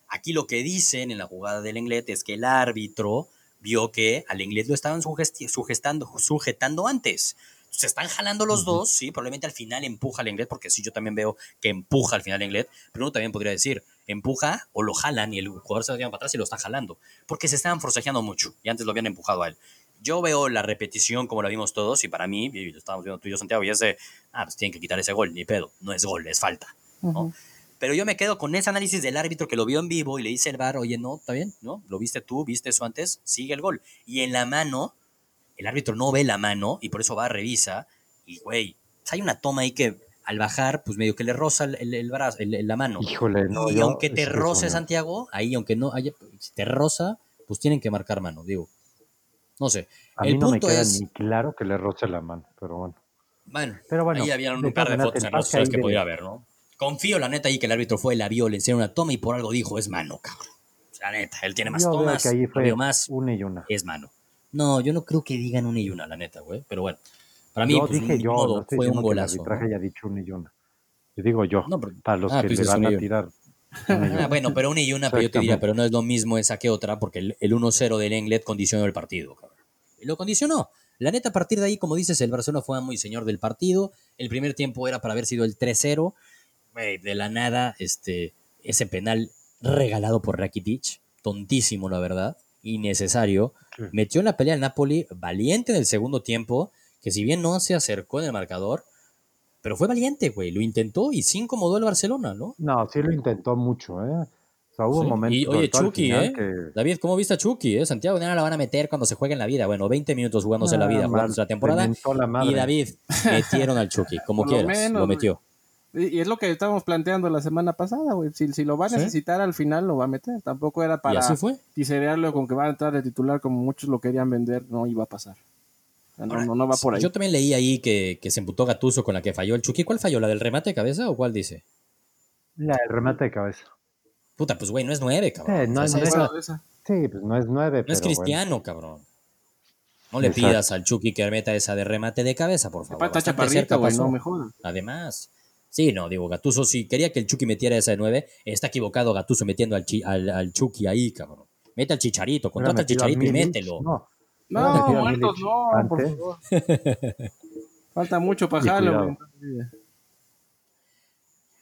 Aquí lo que dicen en la jugada del Englet es que el árbitro vio que al Englet lo estaban sujetando antes. Se están jalando los dos, sí, probablemente al final empuja al Englet, porque sí, yo también veo que empuja al final el Englet, pero uno también podría decir, empuja o lo jalan y el jugador se va para atrás y lo está jalando, porque se estaban forcejeando mucho y antes lo habían empujado a él. Yo veo la repetición como la vimos todos y para mí, y lo estábamos viendo tú y yo, Santiago, y es de, ah, pues tienen que quitar ese gol, ni pedo, no es gol, es falta.
Ujú.
Pero yo me quedo con ese análisis del árbitro que lo vio en vivo y le dice el VAR, oye, no, está bien, ¿no? Lo viste tú, viste eso antes, sigue el gol. Y en la mano, el árbitro no ve la mano y por eso va a revisa. Y, güey, hay una toma ahí que al bajar, pues medio que le roza el, brazo, el- la mano.
Híjole, no.
y
yo-
aunque te roce,
no.
Santiago, ahí aunque no haya, si te roza, pues tienen que marcar mano, digo. No sé.
A
el
mí no me
punto
queda
es,
ni claro que le roce la mano, pero bueno.
bueno,
Pero bueno,
ahí había un par de fotos en
ahí
que
de-
podría haber, ¿no? Confío, la neta, ahí que el árbitro fue, la vio, le enseñó una toma y por algo dijo, es mano, cabrón. La neta, él tiene más
Yo
tomas,
que ahí fue
más,
una y una.
es mano. No, yo no creo que digan una y una, la neta, güey. Pero bueno, para mí,
yo
pues,
dije yo,
modo,
no estoy
fue un
diciendo que el
golazo.
arbitraje
¿no?
haya dicho una y una. Yo digo yo,
No, pero-
para los
ah,
que
tú
le van a tirar.
Ah, bueno, pero una y una, pero yo te diría, pero no es lo mismo esa que otra, porque el, el 1-0 del Englet condicionó el partido, cabrón. Y lo condicionó. La neta, a partir de ahí, como dices, el Barcelona fue muy señor del partido. El primer tiempo era para haber sido el 3-0. Güey, de la nada, este, ese penal regalado por Rakitic, tontísimo, la verdad, innecesario.
Sí.
Metió en la pelea al Napoli, valiente en el segundo tiempo, que si bien no se acercó en el marcador, pero fue valiente, güey. Lo intentó y sí incomodó al Barcelona, ¿no?
No, sí lo intentó mucho, ¿eh? O sea, hubo
Sí.
momentos.
Y oye, Chucky, ¿eh?
que-
David, ¿cómo viste a Chucky? Eh? Santiago Nara la van a meter cuando se juegue en la vida. Bueno, 20 minutos jugándose la
Ah,
vida,
mal,
jugándose la temporada.
la
Y. David, metieron al Chucky, como
lo
quieras,
menos,
lo metió.
Y, es lo que estábamos planteando la semana pasada, güey. Si, si lo va a
Sí.
necesitar al final, lo va a meter. Tampoco era
Y
para
así fue.
tiserearlo con que va a entrar de titular como muchos lo querían vender. No iba a pasar. O sea, no,
Ahora,
no, no va por ahí.
Yo también leí ahí que, que se emputó Gatuso con la que falló el Chucky. ¿Cuál falló? ¿La del remate de cabeza o cuál dice?
La, el remate de cabeza.
Puta, pues güey, no es nueve, cabrón.
No
O sea,
es nueve.
esa-.
Sí, pues no es nueve,
no es
bueno.
cristiano, cabrón. No le
Exacto.
pidas al Chucky que meta esa de remate de cabeza, por favor.
Está chaparrito, güey.
pasó.
No me jodas.
Además, sí, no, digo, Gatuso, si quería que el Chucky metiera esa de 9, está equivocado Gatuso metiendo al, chi- al, al Chucky ahí, cabrón. Mete al Chicharito, contrata al Chicharito y mételo.
No,
muertos no, por favor. Falta mucho para güey.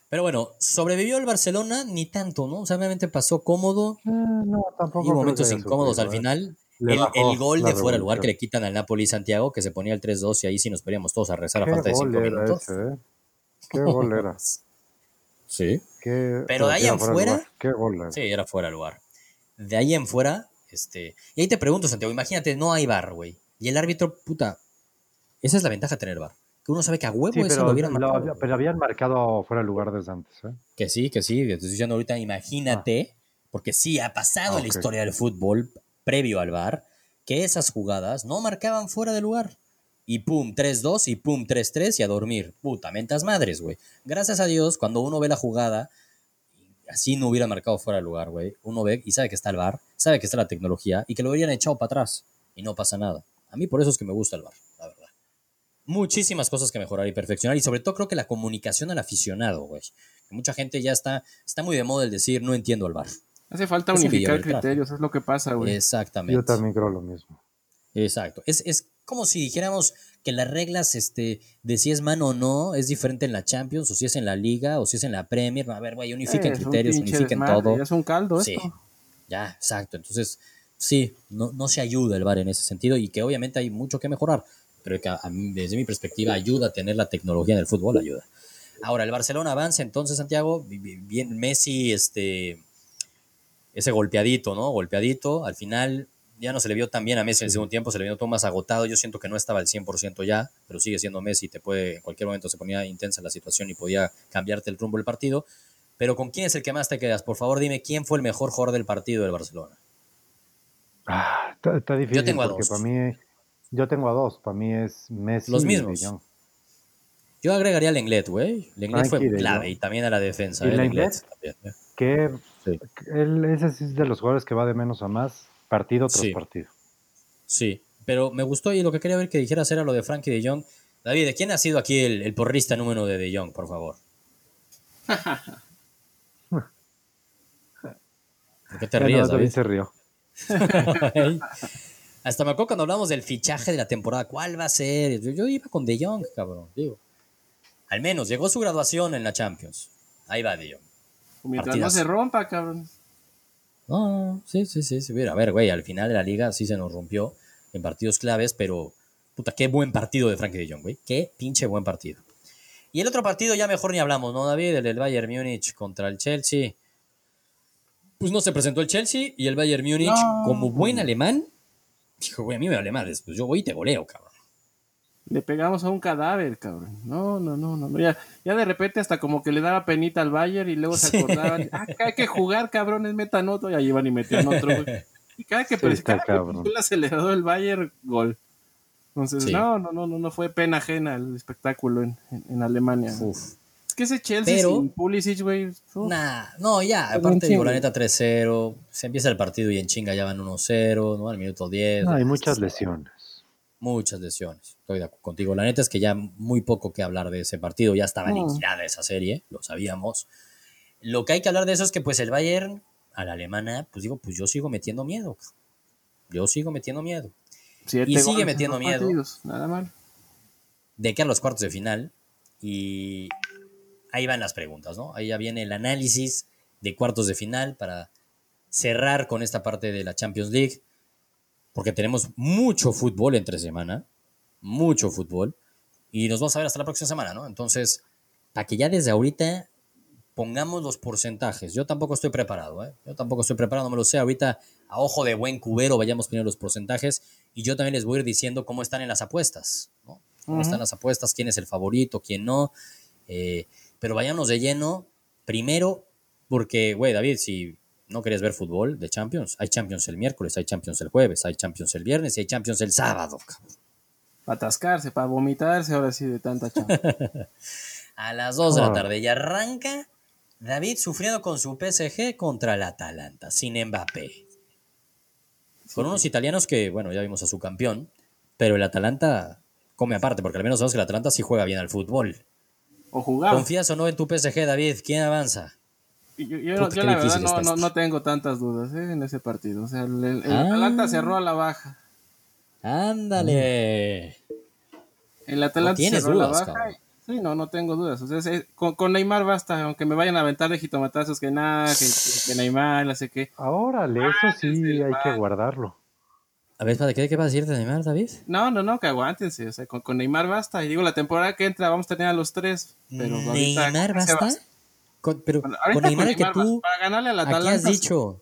Pero bueno, sobrevivió el Barcelona ni tanto, ¿no? O sea, obviamente pasó cómodo
Eh, no, tampoco.
y momentos incómodos al
sufrido, ¿eh?
final. El, gol de fuera lugar que le quitan al Napoli y Santiago, que se ponía el 3-2 y ahí sí nos poníamos todos a rezar a
¿Qué
falta de
gol
5
era
minutos.
ese, eh? ¿Qué gol era?
Sí.
¿Qué-
Pero de ahí en fuera-
lugar. ¿Qué gol era?
Sí, era fuera de lugar. De ahí en fuera, este. Y ahí te pregunto, Santiago, imagínate, no hay bar, güey. Y el árbitro, puta. Esa es la ventaja de tener bar. Que uno sabe que a huevo
Sí,
eso
pero,
lo hubieran
lo
marcado.
pero habían marcado fuera de lugar desde antes, ¿eh?
Que sí, que sí. Te estoy diciendo ahorita, imagínate, porque sí ha pasado
Ah,
en la historia del fútbol previo al bar, que esas jugadas no marcaban fuera de lugar. Y pum, 3-2 y pum, 3-3 y a dormir. Puta, mentas madres, güey. Gracias a Dios, cuando uno ve la jugada, así no hubiera marcado fuera de lugar, güey. Uno ve y sabe que está el bar, sabe que está la tecnología y que lo hubieran echado para atrás y no pasa nada. A mí por eso es que me gusta el bar, la verdad. Muchísimas cosas que mejorar y perfeccionar y sobre todo creo que la comunicación al aficionado, güey. Mucha gente ya está, está muy de moda el decir no entiendo el bar.
Hace falta unificar criterios, es lo que pasa, güey.
Exactamente.
Yo también creo lo mismo.
Exacto. Es, es como si dijéramos que las reglas este, de si es mano o no es diferente en la Champions, o si es en la Liga, o si es en la Premier. A ver, güey, unifiquen
Eh,
criterios, unifiquen
desmadre,
todo.
Es un caldo
Sí.
esto.
Ya, exacto. Entonces, sí, no, no se ayuda el VAR en ese sentido y que obviamente hay mucho que mejorar, pero que a- a mí, desde mi perspectiva ayuda a tener la tecnología en el fútbol, ayuda. Ahora, el Barcelona avanza entonces, Santiago, bi- bi- bien Messi, este, ese golpeadito, ¿no? Golpeadito, al final ya no se le vio tan bien a Messi en el segundo tiempo, se le vio todo más agotado, yo siento que no estaba al 100% ya, pero sigue siendo Messi, te puede, en cualquier momento se ponía intensa la situación y podía cambiarte el rumbo del partido, pero ¿con quién es el que más te quedas? Por favor, dime quién fue el mejor jugador del partido del Barcelona.
Ah, está, está difícil
tengo a dos.
para mí, yo tengo a dos. Para mí es Messi
Los
y
mismos.
Jong.
Yo agregaría a Lenglet, güey. Lenglet fue
Tranqui, de
clave y también a la defensa.
¿Y
eh,
Lenglet?
Lenglet también, eh.
Que
Sí.
él, ese es de los jugadores que va de menos a más, partido tras
Sí.
partido.
Sí, pero me gustó y lo que quería ver que dijeras era lo de Frankie de Jong. David, ¿de quién ha sido aquí el, el porrista número de De Jong, por favor? ¿Por qué te ríes,
David
David?
se rió.
Hasta me acuerdo cuando hablamos del fichaje de la temporada. ¿Cuál va a ser? Yo, yo iba con De Jong, cabrón. Digo. Al menos llegó su graduación en la Champions. Ahí va De Jong.
Mientras
Partidazo.
no se rompa, cabrón.
No, sí, sí, sí, sí. A ver, güey, al final de la liga sí se nos rompió en partidos claves, pero puta, qué buen partido de Frankie de Jong, güey. Qué pinche buen partido. Y el otro partido ya mejor ni hablamos, ¿no, David? El del Bayern Múnich contra el Chelsea. Pues no se presentó el Chelsea y el Bayern Múnich,
No.
como buen alemán, dijo, güey, a mí me vale madres, pues yo voy y te goleo, cabrón.
Le pegamos a un cadáver, cabrón. No, no, no, no. no. Ya, ya de repente hasta como que le daba penita al Bayern y luego se
Sí.
acordaban. Ah, que hay que jugar, cabrones, metan otro. Y ahí iban y metían otro, güey. Y cada que,
Sí,
pero
está
cada que
cabrón.
pisó el acelerador del Bayern, gol. Entonces,
Sí.
no, no, no, no, no fue pena ajena el espectáculo en, en, en Alemania.
Uf.
Es que ese Chelsea
Pero-
sin Pulisic, güey.
Nah, no, ya,
Pero
aparte digo, la neta 3-0, se empieza el partido y en chinga ya van 1-0, ¿no? Al minuto 10.
No, hay muchas lesiones.
Muchas lesiones. Estoy de acuerdo contigo. La neta es que ya muy poco que hablar de ese partido. Ya estaba liquidada esa serie, lo sabíamos. Lo que hay que hablar de eso es que pues el Bayern a la alemana, pues digo, pues yo sigo metiendo miedo. Yo sigo metiendo miedo.
Siete
y sigue metiendo miedo.
partidos, Nada mal.
De que a los cuartos de final. Y ahí van las preguntas, ¿no? Ahí ya viene el análisis de cuartos de final para cerrar con esta parte de la Champions League. Porque tenemos mucho fútbol entre semana. Mucho fútbol. Y nos vamos a ver hasta la próxima semana, ¿no? Entonces, para que ya desde ahorita pongamos los porcentajes. Yo tampoco estoy preparado, ¿eh? Yo tampoco estoy preparado, no me lo sé. Ahorita, a ojo de buen cubero, vayamos poniendo los porcentajes. Y yo también les voy a ir diciendo cómo están en las apuestas, ¿no? Cómo están las apuestas, quién es el favorito, quién no. Eh, pero vayamos de lleno, primero, porque, güey, David, si no querías ver fútbol de Champions, hay Champions el miércoles, hay Champions el jueves, hay Champions el viernes y hay Champions el sábado.
Para atascarse, para vomitarse ahora sí de tanta chamba.
A las 2 de la
Ah.
tarde y arranca David sufriendo con su PSG contra el Atalanta, sin Mbappé. Con unos italianos que, bueno, ya vimos a su campeón, pero el Atalanta come aparte, porque al menos sabemos que el Atalanta sí juega bien al fútbol.
O jugaba.
¿Confías o no en tu PSG, David? ¿Quién avanza?
Yo, yo- yo la verdad no, no, no tengo tantas dudas ¿eh? en ese partido. O sea, el, el- el
Ah.
Atalanta cerró a la baja.
Ándale.
El Atalanta cerró a la baja.
cabrón.
Sí, no, no tengo dudas. O sea, es- con, con Neymar basta, aunque me vayan a aventar de jitomatazos que nada, que, que Neymar, no sé qué.
Órale, eso sí hay que guardarlo.
A ver, espérate, ¿qué, qué va a decir de Neymar, David?
No, no, no, que aguántense. O sea, con, con Neymar basta. Y digo, la temporada que entra vamos a tener a los tres. Pero ahorita
¿Neymar basta? Con- pero
Bueno,
con Neymar, el que tú...
Para ganarle
Aquí
Atalanta.
has dicho.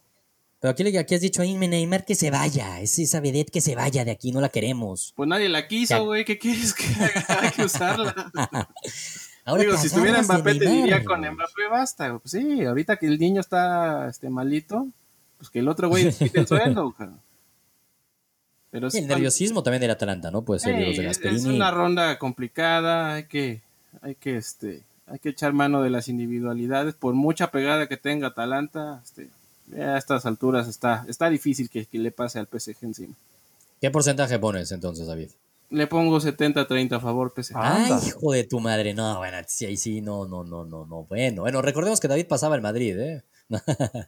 Pero aquí, aquí has dicho a Neymar que se vaya. Es esa vedette que se vaya de aquí, no la queremos.
Pues nadie la quiso, güey. ¿Qué quieres que haga? Hay que usarla.
Ahora
Digo, si
de
Mbappé te diría con. Mbappé basta. Pues sí, ahorita que el niño está este malito, pues que el otro güey quite el sueldo. cabrón. Pero
el nerviosismo también del Atalanta, ¿no? Puede ser de los de Gasperini.
es una ronda complicada, hay que, hay que, este, hay que echar mano de las individualidades. Por mucha pegada que tenga Atalanta, este, a estas alturas está, está difícil que, que le pase al PSG encima.
¿Qué porcentaje pones entonces, David?
Le pongo 70-30 a favor PSG.
Ah.
Ay, hijo de tu madre. No, bueno, sí, ahí sí, no, no, no, no, no. Bueno, bueno, recordemos que David pasaba el Madrid, ¿eh?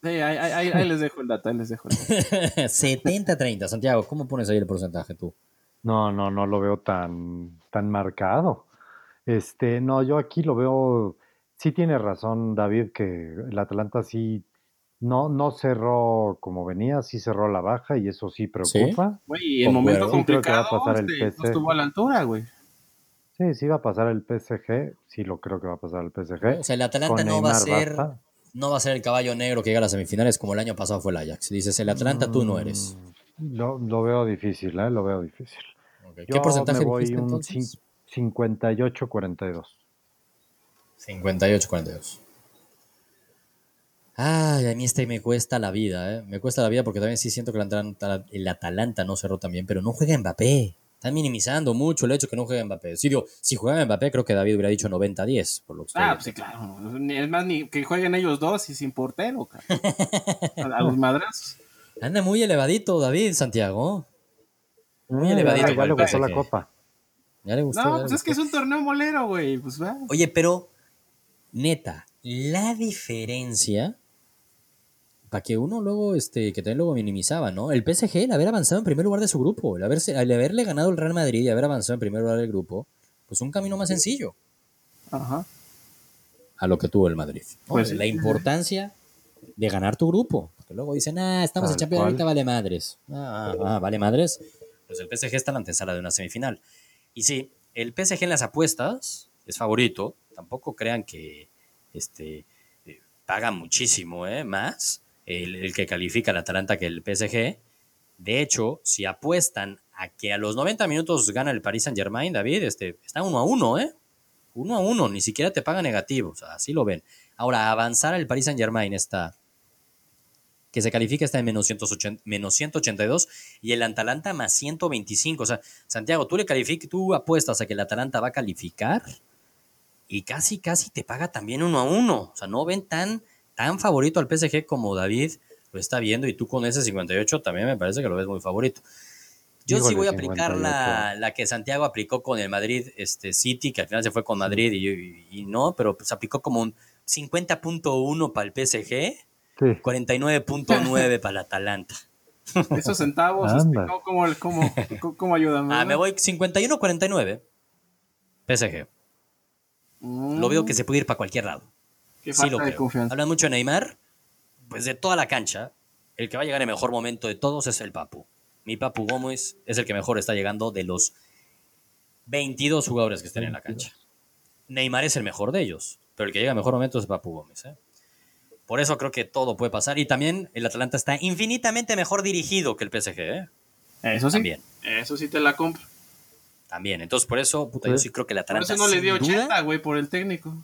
Sí, ahí, ahí- ahí- ahí les dejo el dato, ahí les dejo el dato.
70-30. Santiago, ¿cómo pones ahí el porcentaje tú?
No, no, no lo veo tan, tan marcado. Este, no, yo aquí lo veo. Sí tiene razón, David, que el Atalanta sí no, no cerró como venía, sí cerró la baja y eso sí preocupa.
Güey, y en
Concuerdo.
momentos
Sí, creo que va a pasar el
este, no
PSG.
estuvo a la altura, güey.
Sí, sí va a pasar el PSG, sí lo creo que va a pasar el PSG.
O sea, el Atalanta
Con
no va a ser
basta.
no va a ser el caballo negro que llega a las semifinales como el año pasado fue el Ajax. Dices, el Atlanta tú no eres.
Mm, Lo, lo veo difícil, ¿eh? Lo veo difícil.
¿Qué
Yo
porcentaje
me voy
dijiste
un
entonces?
Cin- 58-42.
58-42. Ay, a mí este me cuesta la vida, ¿eh? Me cuesta la vida porque también sí siento que el Atalanta, el Atalanta no cerró tan bien, pero no juega Mbappé. Están minimizando mucho el hecho que no juega Mbappé. Sí, digo, si juega Mbappé, creo que David hubiera dicho 90-10, por lo que
Ah, pues sí, claro. Ni- Es más, ni que jueguen ellos dos y sin portero, cabrón. A, los madrazos.
Anda muy elevadito, David, Santiago. Muy
Mm,
elevadito el
le gustó la copa.
Ya le gustó. ya
No, pues es que es un torneo molero, güey. Pues.
Oye, pero, neta, la diferencia, para que uno luego, este, que también luego minimizaba, ¿no? El PSG, el haber avanzado en primer lugar de su grupo, el, haberse, el haberle ganado el Real Madrid y haber avanzado en primer lugar del grupo, pues un camino más sencillo
Ajá.
a lo que tuvo el Madrid. ¿no?
Pues
la importancia de ganar tu grupo. Porque luego dicen, ah, estamos en Champions, ahorita vale madres. Ah, ah, ah, vale madres. Pues el PSG está en la antesala de una semifinal. Y sí, el PSG en las apuestas es favorito. Tampoco crean que este, eh, paga muchísimo ¿eh? más el, que califica al Atalanta que el PSG. De hecho, si apuestan a que a los 90 minutos gana el Paris Saint Germain, David, este, está uno a uno, ¿eh? Uno a uno, ni siquiera te paga negativo, así lo ven. Ahora, avanzar al Paris Saint Germain está, que se califica está en menos, 180 menos 182 y el Atalanta más 125. O sea, Santiago, tú le calific tú apuestas a que el Atalanta va a calificar y casi, casi te paga también uno a uno. O sea, no ven tan, tan favorito al PSG como David lo está viendo y tú con ese 58 también me parece que lo ves muy favorito. Yo sí voy a aplicar
58.
la, la que Santiago aplicó con el Madrid este, City, que al final se fue con Madrid y, y- y no, pero pues aplicó como un 50.1 para el PSG,
Sí.
49.9 para el Atalanta.
Esos centavos, este, ¿cómo, cómo, cómo, cómo ayudan?
Ah, me voy 51-49. PSG.
Mm,
Lo veo que se puede ir para cualquier lado.
Qué
Sí
falta
lo
de
creo.
confianza.
Hablan mucho de Neymar. Pues de toda la cancha, el que va a llegar en el mejor momento de todos es el Papu. Mi Papu Gómez es el que mejor está llegando de los 22 jugadores que están en la cancha. Neymar es el mejor de ellos, pero el que llega en mejor momento es Papu Gómez. ¿eh? Por eso creo que todo puede pasar. Y también el Atalanta está infinitamente mejor dirigido que el PSG. ¿eh?
Eso sí.
También.
Eso sí te la compro.
También. Entonces, por eso, puta, yo sí creo que el
Por
Atalanta.
eso no le dio
duda,
80, güey, por el técnico.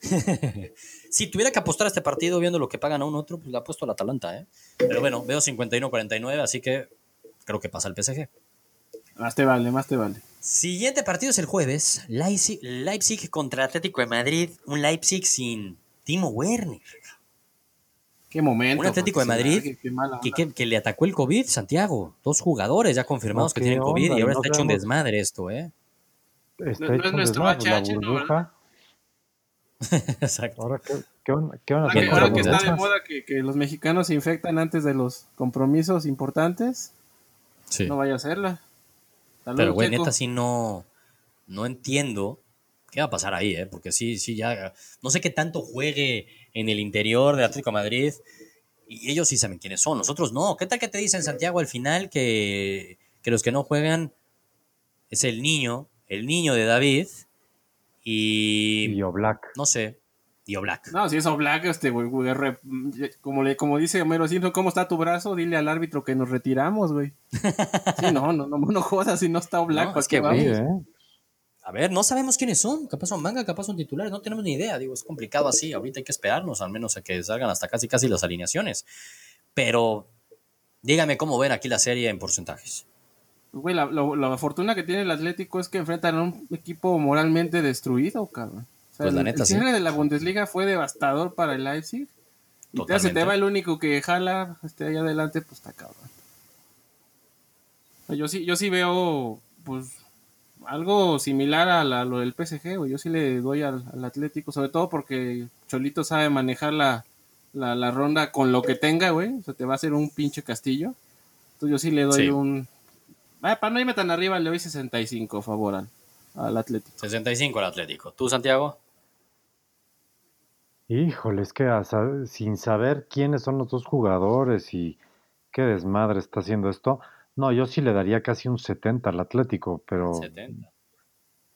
Si tuviera que apostar a este partido viendo lo que pagan a un otro, pues le apuesto al Atalanta, ¿eh? Pero bueno, veo 51-49, así que creo que pasa el PSG.
Más te vale, más te vale.
Siguiente partido es el jueves. Leipzig, Leipzig contra Atlético de Madrid. Un Leipzig sin Timo Werner.
Qué momento.
Un Atlético de Madrid Que,
onda.
que- que le atacó el COVID, Santiago. Dos jugadores ya confirmados
No,
que
¿qué
tienen COVID
onda?
y ahora
no
está hecho un desmadre esto, ¿eh?
Está
No- no
hecho
es
un
nuestro
desmadre, la
HH, ¿no,
burbuja.
Exacto.
Ahora, ¿qué, qué van, qué van a
Ahora
hacer
que, ahora está de moda que, que los mexicanos se infectan antes de los compromisos importantes,
Sí.
no vaya a hacerla. Salud,
Pero, güey, neta, sí no, no entiendo qué va a pasar ahí, ¿eh? Porque sí, sí, ya. No sé qué tanto juegue en el interior de Atlético de Madrid. Y ellos sí saben quiénes son, nosotros no. ¿Qué tal que te dicen, Santiago, al final que, que los que no juegan es el niño, el niño de David y.
Y Black.
no sé, Dio Black.
No, si es Black, este, güey, como, le, como dice Homero Simpson, ¿cómo está tu brazo? Dile al árbitro que nos retiramos, güey. Sí, no, no, no, no jodas si no está Black.
No, es
¿para qué
que, güey,
¿eh?
A ver, no sabemos quiénes son. Capaz son manga, capaz son titulares. No tenemos ni idea. Digo, es complicado así. Ahorita hay que esperarnos, al menos a que salgan hasta casi casi las alineaciones. Pero dígame cómo ven aquí la serie en porcentajes.
Güey, la, fortuna que tiene el Atlético es que enfrentan a un equipo moralmente destruido, cabrón. O sea,
Pues la neta,
el
sí.
cierre de la Bundesliga fue devastador para el Leipzig. Y te, se te va el único que jala este, ahí adelante, pues está cabrón. Yo sí, yo sí veo, pues, algo similar a, la- lo del PSG, güey. Yo sí le doy al, al Atlético, sobre todo porque Cholito sabe manejar la, la, la ronda con lo que tenga, güey. O sea, te va a hacer un pinche castillo. Entonces yo sí le doy
Sí.
un... Ah, para no irme tan arriba, le doy 65 favor al, al Atlético.
65 al Atlético. ¿Tú, Santiago?
Híjole, es que sin saber quiénes son los dos jugadores y qué desmadre está haciendo esto, no, yo sí le daría casi un 70 al Atlético, pero,
70.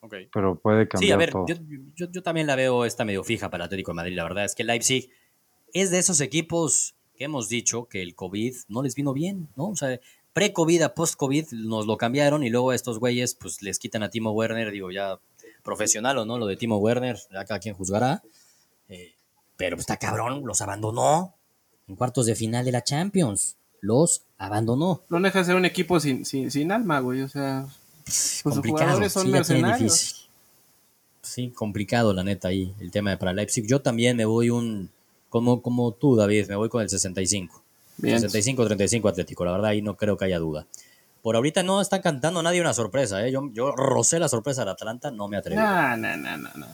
Ok.
pero puede cambiar
Sí, a ver,
todo.
yo, yo- yo también la veo esta medio fija para el Atlético de Madrid. La verdad es que Leipzig es de esos equipos que hemos dicho que el COVID no les vino bien, ¿no? O sea, pre-COVID a post-COVID nos lo cambiaron y luego a estos güeyes pues les quitan a Timo Werner, digo ya profesional o no, lo de Timo Werner, ya cada quien juzgará. Eh, pero pues, está cabrón, los abandonó en cuartos de final de la Champions. Los abandonó.
No deja de ser un equipo sin, sin, sin alma, güey. O sea, pues sus
complicado.
jugadores son
sí,
mercenarios.
difícil. Sí, complicado la neta ahí el tema de para Leipzig. Yo también me voy un como como tú, David, me voy con el 65.
Bien.
65-35 Atlético, la verdad ahí no creo que haya duda. Por ahorita no están cantando nadie una sorpresa, ¿eh? Yo, yo rocé la sorpresa del Atlanta, no me atreví.
No, no, no, no, no.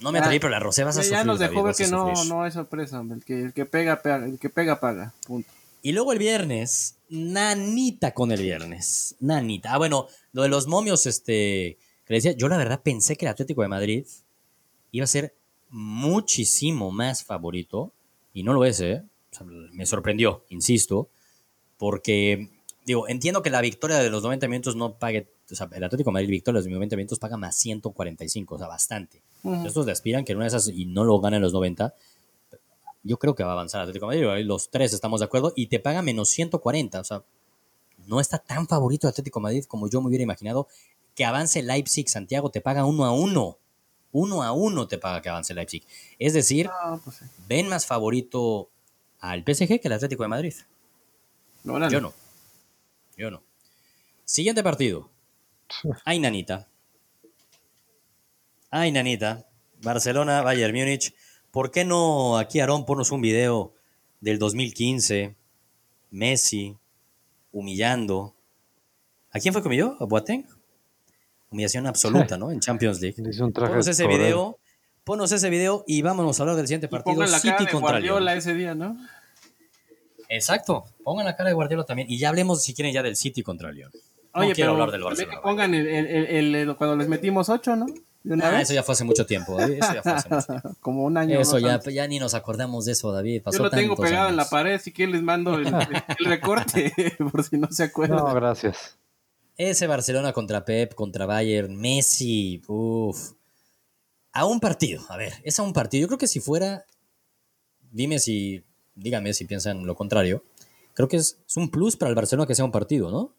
no me atreví, pero la rocé vas a
Ya,
sufrir,
nos dejó
David,
ver que no, hay sorpresa, hombre. El que, el que pega, pega, el que pega, paga. Punto.
Y luego el viernes, nanita con el viernes. Nanita. Ah, bueno, lo de los momios, este, que decía, yo la verdad pensé que el Atlético de Madrid iba a ser muchísimo más favorito, y no lo es, ¿eh? O sea, me sorprendió, insisto, porque, digo, entiendo que la victoria de los 90 minutos no pague, o sea, el Atlético de Madrid victoria de los 90 minutos paga más 145, o sea, bastante. Estos le aspiran que en una de esas y no lo gana en los 90. Yo creo que va a avanzar Atlético de Madrid. Los tres estamos de acuerdo. Y te paga menos 140. O sea, no está tan favorito Atlético de Madrid como yo me hubiera imaginado. Que avance Leipzig, Santiago, te paga uno a uno. Uno a uno te paga que avance Leipzig. Es decir,
No, pues sí.
ven más favorito al PSG que al Atlético de Madrid. Yo no. Yo no. Siguiente partido. Ay, nanita. Ay, nanita. Barcelona, Bayern Múnich. ¿Por qué no aquí, Aarón, ponos un video del 2015? Messi humillando. ¿A quién fue que humilló? ¿A Boateng? Humillación absoluta, ¿no? En Champions League. Ponos ese video. Ponos ese video y vámonos a hablar del siguiente partido.
pongan la cara
City
de
contra
Guardiola
Lyon.
ese día, ¿no?
Exacto. Pongan la cara de Guardiola también. Y ya hablemos, si quieren, ya del City contra Lyon. No
Oye,
quiero
pero
hablar del Barcelona.
pongan el, el- el- el- cuando les metimos ocho, ¿no? De una
Ah,
vez.
eso ya fue hace mucho tiempo, David. Eso ya fue hace mucho tiempo.
Como un año.
Eso ya, ya ni nos acordamos de eso, David. Pasó
Yo lo tengo pegado en la pared, si quieren les mando el, el recorte, por si no se acuerdan.
No, gracias.
Ese Barcelona contra Pep, contra Bayern, Messi, uff. A un partido, a ver, es a un partido. Yo creo que si fuera, dime si, dígame si piensan lo contrario. Creo que es, es un plus para el Barcelona que sea un partido, ¿no?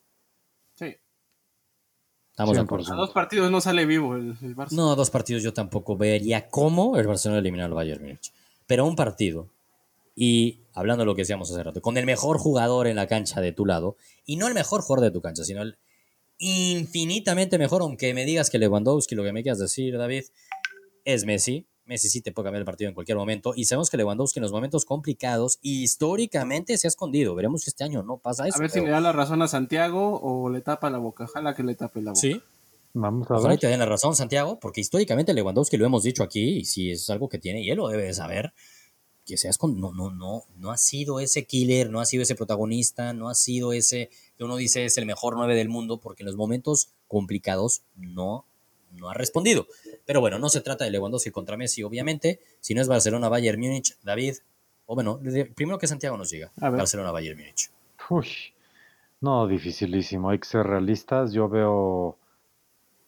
Estamos de
100%.
acuerdo.
A dos partidos no sale vivo el, el Barça.
No, dos partidos yo tampoco vería cómo el Barcelona elimina al Bayern Múnich. Pero un partido. Y hablando de lo que decíamos hace rato, con el mejor jugador en la cancha de tu lado, y no el mejor jugador de tu cancha, sino el infinitamente mejor, aunque me digas que Lewandowski, lo que me quieras decir, David, es Messi. Messi sí te puede cambiar el partido en cualquier momento. Y sabemos que Lewandowski en los momentos complicados, históricamente se ha escondido. Veremos si este año no pasa eso.
a ver si
pero-
le da la razón a Santiago o le tapa la boca. Ojalá que le tape la boca.
Sí,
Vamos a
Ojalá y
ver.
te den la razón, Santiago, porque históricamente Lewandowski lo hemos dicho aquí, y si es algo que tiene, y él lo debe de saber, que seas con, no, no, no, no ha sido ese killer, no ha sido ese protagonista, no ha sido ese que uno dice es el mejor nueve del mundo, porque en los momentos complicados no, no ha respondido. Pero bueno, no se trata de Lewandowski contra Messi, obviamente. Si no es Barcelona, Bayern Múnich, David, o bueno, primero que Santiago nos diga. Barcelona, Bayern Múnich.
Uy, no, dificilísimo. Hay que ser realistas. Yo veo.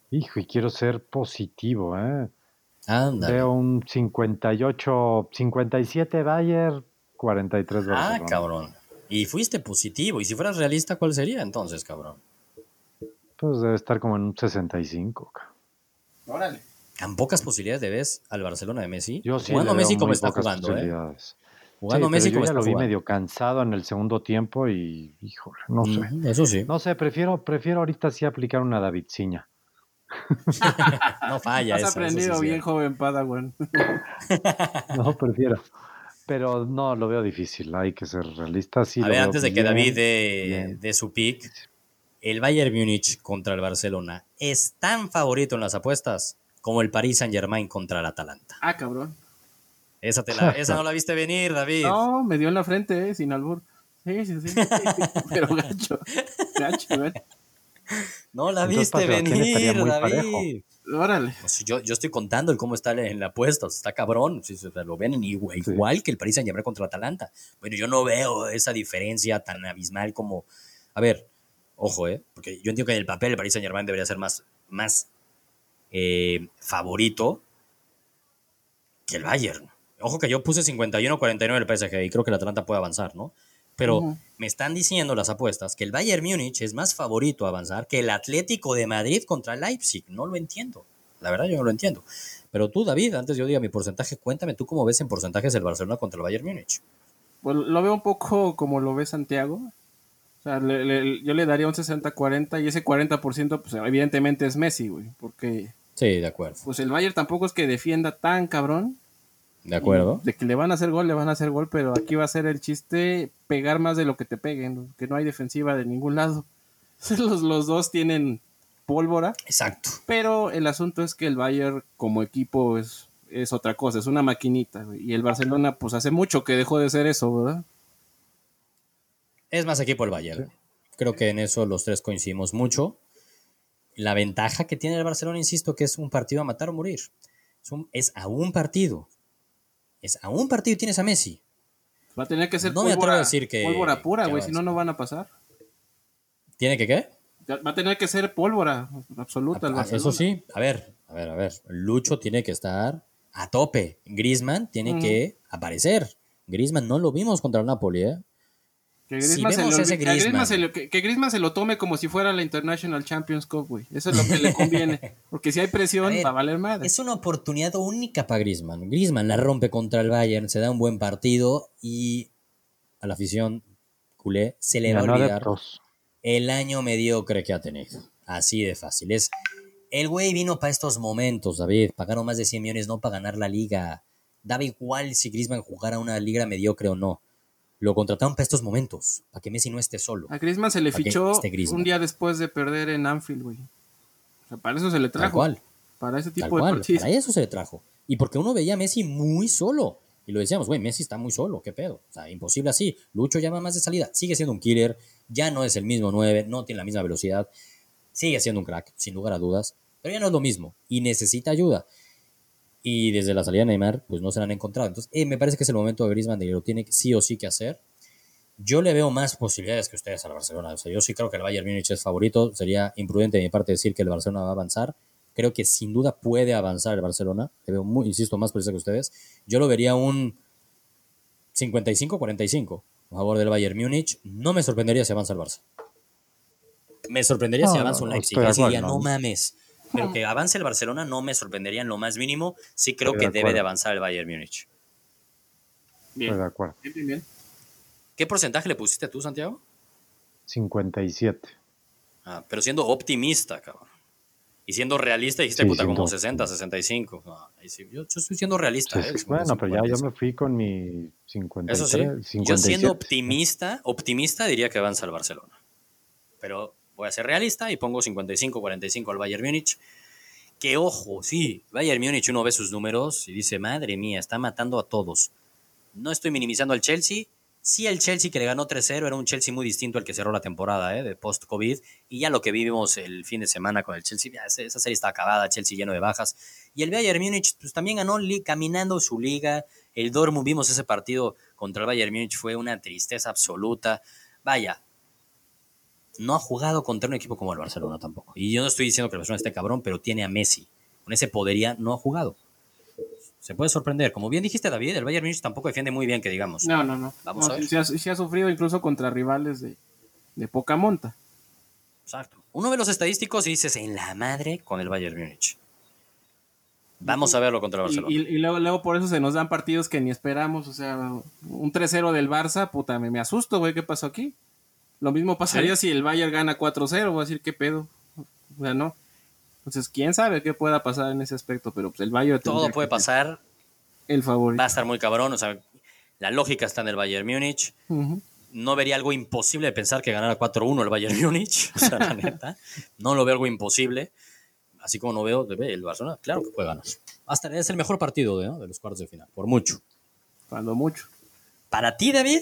Hijo, y quiero ser positivo, ¿eh?
Anda.
Veo un 58, 57 Bayern, 43
Ah,
Barcelona.
cabrón. Y fuiste positivo. Y si fueras realista, ¿cuál sería entonces, cabrón?
Pues debe estar como en un 65. cabrón.
Órale.
¿Tan pocas posibilidades de ves al Barcelona de Messi?
Yo sí
jugando Messi como está
pocas
jugando, ¿eh?
posibilidades.
Jugando
Sí,
Messi
yo
como
ya
está
lo vi
jugando.
medio cansado en el segundo tiempo y, híjole, no sé.
Ujú, Eso sí.
No sé, prefiero, prefiero ahorita sí aplicar una Davidciña.
No falla
Has
eso,
aprendido
sí.
bien, joven Padawan.
No, prefiero. Pero no, lo veo difícil, hay que ser realistas. Sí,
a
lo
ver, antes de que
bien,
David dé,
bien.
dé su pick, el Bayern Múnich contra el Barcelona es tan favorito en las apuestas como el Paris Saint Germain contra el Atalanta.
Ah, cabrón.
Esa, te la- esa no la viste venir, David.
No, me dio en la frente, eh, sin albur. Sí, sí, sí. Pero gacho. Gacho, gacho.
No la
Entonces,
viste
para Sebastián estaría
venir,
muy
David.
parejo.
Órale.
Pues yo, yo estoy contando el cómo está en la apuesta, está cabrón, si se lo ven igual,
Sí.
igual que el Paris Saint Germain contra el Atalanta. Bueno, yo no veo esa diferencia tan abismal como, a ver, ojo, eh, porque yo entiendo que en el papel el Paris Saint Germain debería ser más, más eh, favorito que el Bayern. Ojo que yo puse 51-49 el PSG y creo que el Atalanta puede avanzar, ¿no? Pero me están diciendo las apuestas que el Bayern Múnich es más favorito a avanzar que el Atlético de Madrid contra Leipzig. No lo entiendo. La verdad, yo no lo entiendo. Pero tú, David, antes yo diga mi porcentaje, cuéntame tú cómo ves en porcentajes el Barcelona contra el Bayern Múnich.
Pues lo veo un poco como lo ve Santiago. O sea, le- le- yo le daría un 60-40 y ese 40% pues evidentemente es Messi, güey. Porque
Sí, de acuerdo.
pues el Bayern tampoco es que defienda tan cabrón.
De acuerdo.
De que le van a hacer gol, le van a hacer gol, pero aquí va a ser el chiste pegar más de lo que te peguen, que no hay defensiva de ningún lado. Los, los dos tienen pólvora,
Exacto.
pero el asunto es que el Bayern como equipo es, es otra cosa, es una maquinita, y el Barcelona pues hace mucho que dejó de ser eso, ¿verdad?
Es más equipo el Bayern. Creo que en eso los tres coincidimos mucho. La ventaja que tiene el Barcelona, insisto, que es un partido a matar o morir. Es, un- es a un partido. Es a un partido y tienes a Messi.
Va a tener que ser
No me atrevo
pólvora,
a decir que-
pólvora pura, güey, si no, no van a pasar.
¿Tiene que qué?
Va a tener que ser pólvora absoluta
Ah. Eso sí, a ver, a ver, a ver. Lucho tiene que estar a tope. Griezmann tiene que aparecer. Griezmann no lo vimos contra el Napoli, ¿eh?
Que
Si
Griezmann, se, lo,
ese
que Griezmann
Griezmann.
se lo- que- que Griezmann se lo tome como si fuera la International Champions Cup, güey. Eso es lo que le conviene. Porque si hay presión,
A ver,
va a valer madre.
Es una oportunidad única para Griezmann. Griezmann la rompe contra el Bayern, se da un buen partido y a la afición culé se le va a olvidar
adeptos.
el año mediocre que ha tenido. Así de fácil. Es, el güey vino para estos momentos, David. Pagaron más de 100 millones no para ganar la liga. Daba igual si Griezmann jugara una liga mediocre o no. Lo contrataron para estos momentos, para que Messi no esté solo.
A Griezmann se le
¿Para qué
fichó un día después de perder en Anfield, güey. O sea, para eso se le
Tal
trajo.
cual.
Para ese
Tal
tipo de
cual,
partidos.
para eso se le trajo. Y porque uno veía a Messi muy solo. Y lo decíamos, güey, Messi está muy solo, qué pedo. O sea, imposible así. Lucho llama más de salida. Sigue siendo un killer, ya no es el mismo 9, no tiene la misma velocidad. Sigue siendo un crack, sin lugar a dudas. Pero ya no es lo mismo. Y necesita ayuda. Y desde la salida de Neymar, pues no se la han encontrado. Entonces, eh, me parece que es el momento de Griezmann de que lo tiene sí o sí que hacer. Yo le veo más posibilidades que ustedes al Barcelona. O sea, yo sí creo que el Bayern Múnich es favorito. Sería imprudente de mi parte decir que el Barcelona va a avanzar. Creo que sin duda puede avanzar el Barcelona. Le veo, muy, insisto, más precisa que ustedes. Yo lo vería un 55-45 a favor del Bayern Múnich. No me sorprendería si avanza el Barça. Me sorprendería si
No,
avanza un
no,
Leipzig. diría,
acuerdo.
no mames. Pero que avance el Barcelona no me sorprendería en lo más mínimo. Sí creo que
de
debe de avanzar el Bayern Múnich.
Bien.
Estoy de acuerdo.
Bien, bien, bien.
¿Qué porcentaje le pusiste tú, Santiago?
57.
Ah, pero siendo optimista, cabrón. Y siendo realista, dijiste,
Sí,
puta, como
duda.
60, 65. No, ahí sí, yo, yo estoy siendo realista.
Sí,
¿eh?
Bueno, pero ya yo me fui con mi 53.
Eso sí, yo
57.
siendo optimista, optimista diría que avanza el Barcelona. Pero voy a ser realista y pongo 55-45 al Bayern Múnich. Que ojo, sí, Bayern Múnich uno ve sus números y dice, madre mía, está matando a todos. No estoy minimizando al Chelsea. Sí, el Chelsea que le ganó 3-0 era un Chelsea muy distinto al que cerró la temporada ¿eh? de post-COVID. Y ya lo que vivimos el fin de semana con el Chelsea, esa serie está acabada, Chelsea lleno de bajas. Y el Bayern Múnich pues, también ganó caminando su liga. El Dortmund, vimos ese partido contra el Bayern Múnich, fue una tristeza absoluta. Vaya, no ha jugado contra un equipo como el Barcelona tampoco. Y yo no estoy diciendo que el Barcelona esté cabrón, pero tiene a Messi. Con ese podería no ha jugado. Se puede sorprender. Como bien dijiste, David, el Bayern Múnich tampoco defiende muy bien, que digamos.
No, no, no.
Vamos
No,
a ver.
sí, sí ha, sí ha sufrido incluso contra rivales de, de poca monta.
Exacto. Uno ve los estadísticos y dices, en la madre con el Bayern Múnich. Vamos a verlo contra el
Y,
Barcelona.
y- y luego, luego por eso se nos dan partidos que ni esperamos. O sea, un 3-0 del Barça, puta, me, me asusto, güey, ¿qué pasó aquí? Lo mismo pasaría si el Bayern gana 4-0, voy a decir, ¿qué pedo? O sea, no. Entonces, quién sabe qué pueda pasar en ese aspecto, pero pues el Bayern
Todo puede pasar,
El favorito.
va a estar muy cabrón. O sea, la lógica está en el Bayern Múnich. No vería algo imposible de pensar que ganara 4-1 el Bayern Múnich. O sea, la neta. No lo veo algo imposible. Así como no veo ve, el Barcelona. Claro que puede ganar. Hasta es el mejor partido ¿no? de los cuartos de final, por mucho.
Cuando mucho.
Para ti, David,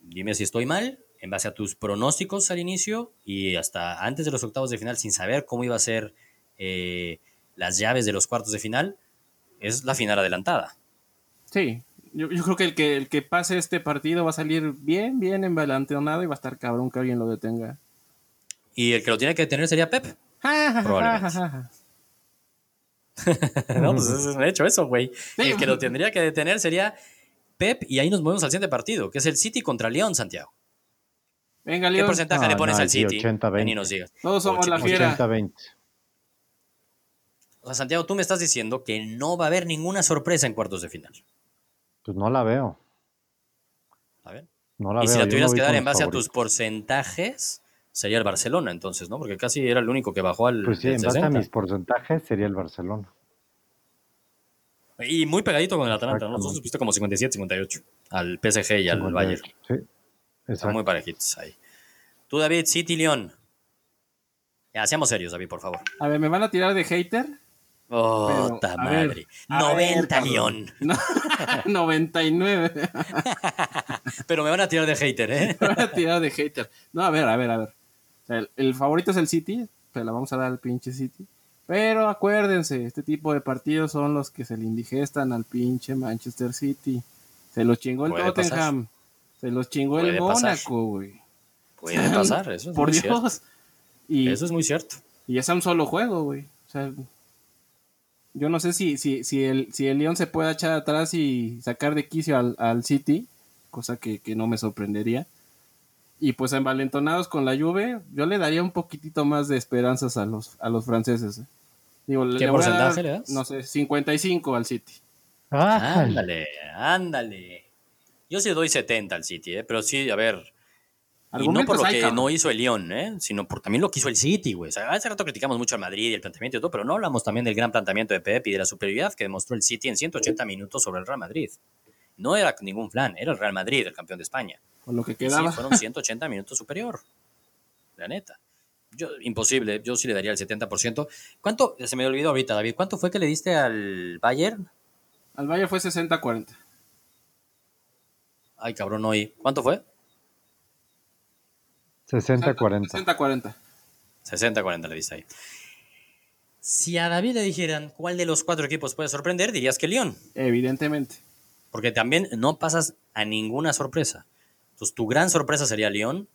dime si estoy mal, en base a tus pronósticos al inicio y hasta antes de los octavos de final, sin saber cómo iba a ser eh, las llaves de los cuartos de final, es la final adelantada.
Sí, yo, yo creo que el, que el que pase este partido va a salir bien, bien embalanteonado y va a estar cabrón que alguien lo detenga.
Y el que lo tiene que detener sería Pep. Probablemente. no, pues es un hecho eso, güey. El que lo tendría que detener sería Pep y ahí nos movemos al siguiente partido, que es el City contra León, Santiago.
Venga,
¿Qué porcentaje
No,
le pones
no,
al City?
80-20.
Ven y nos digas.
Todos somos la fiera.
80-20.
O sea, Santiago, tú me estás diciendo que no va a haber ninguna sorpresa en cuartos de final.
Pues no la veo.
A ver.
No la
y
veo.
si la tuvieras que dar en base a tus porcentajes, sería el Barcelona, entonces, ¿no? Porque casi era el único que bajó al
Pues sí, en base a
60.
mis porcentajes sería el Barcelona.
Y muy pegadito con el Atalanta, ¿no? Nosotros fuiste como 57-58 al PSG y al
58.
Bayern.
Sí,
Están muy parejitos ahí. Tú, David, City, León. Ya, seamos serios, David, por favor.
A ver, ¿me van a tirar de hater?
Oh, ta
ver,
madre. 90
ver, cabrón.
León.
No, 99.
Pero me van a tirar de hater, ¿eh?
Me van a tirar de hater. No, a ver, a ver, a ver. El, el favorito es el City, se la vamos a dar al pinche City. Pero acuérdense, este tipo de partidos son los que se le indigestan al pinche Manchester City. Se los chingó el Tottenham. Se los chingó el. Mónaco, güey.
Puede pasar, eso es
Por
muy
Dios.
cierto.
Y,
Eso es muy cierto.
y es a un solo juego, güey. O sea, yo no sé si, si, si, el, si el León se puede echar atrás y sacar de quicio al, al City, cosa que, que no me sorprendería. Y pues envalentonados con la Juve, yo le daría un poquitito más de esperanzas a los, a los franceses. ¿eh? Digo,
¿Qué
le
porcentaje
dar,
le das?
No sé, 55 al City.
Ah,
Ándale, ándale. Yo sí le doy 70 al City, ¿eh? pero sí, a ver. Y no por lo que no hizo el León, ¿eh? sino por también lo que hizo el City, güey. O sea, hace rato criticamos mucho al Madrid y el planteamiento y todo, pero no hablamos también del gran planteamiento de Pep y de la superioridad que demostró el City en 180 minutos sobre el Real Madrid. No era ningún plan, era el Real Madrid el campeón de España.
Con lo que
Y sí,
quedaba.
fueron 180 minutos superior. La neta. Yo, imposible, yo sí le daría el 70%. ¿Cuánto, se me olvidó ahorita, David, cuánto fue que le diste al Bayern?
Al Valle fue 60-40.
Ay, cabrón, hoy. ¿Cuánto fue?
60-40.
60-40.
60-40 le diste ahí. Si a David le dijeran cuál de los cuatro equipos puede sorprender, dirías que León.
Evidentemente.
Porque también no pasas a ninguna sorpresa. Entonces, tu gran sorpresa sería León.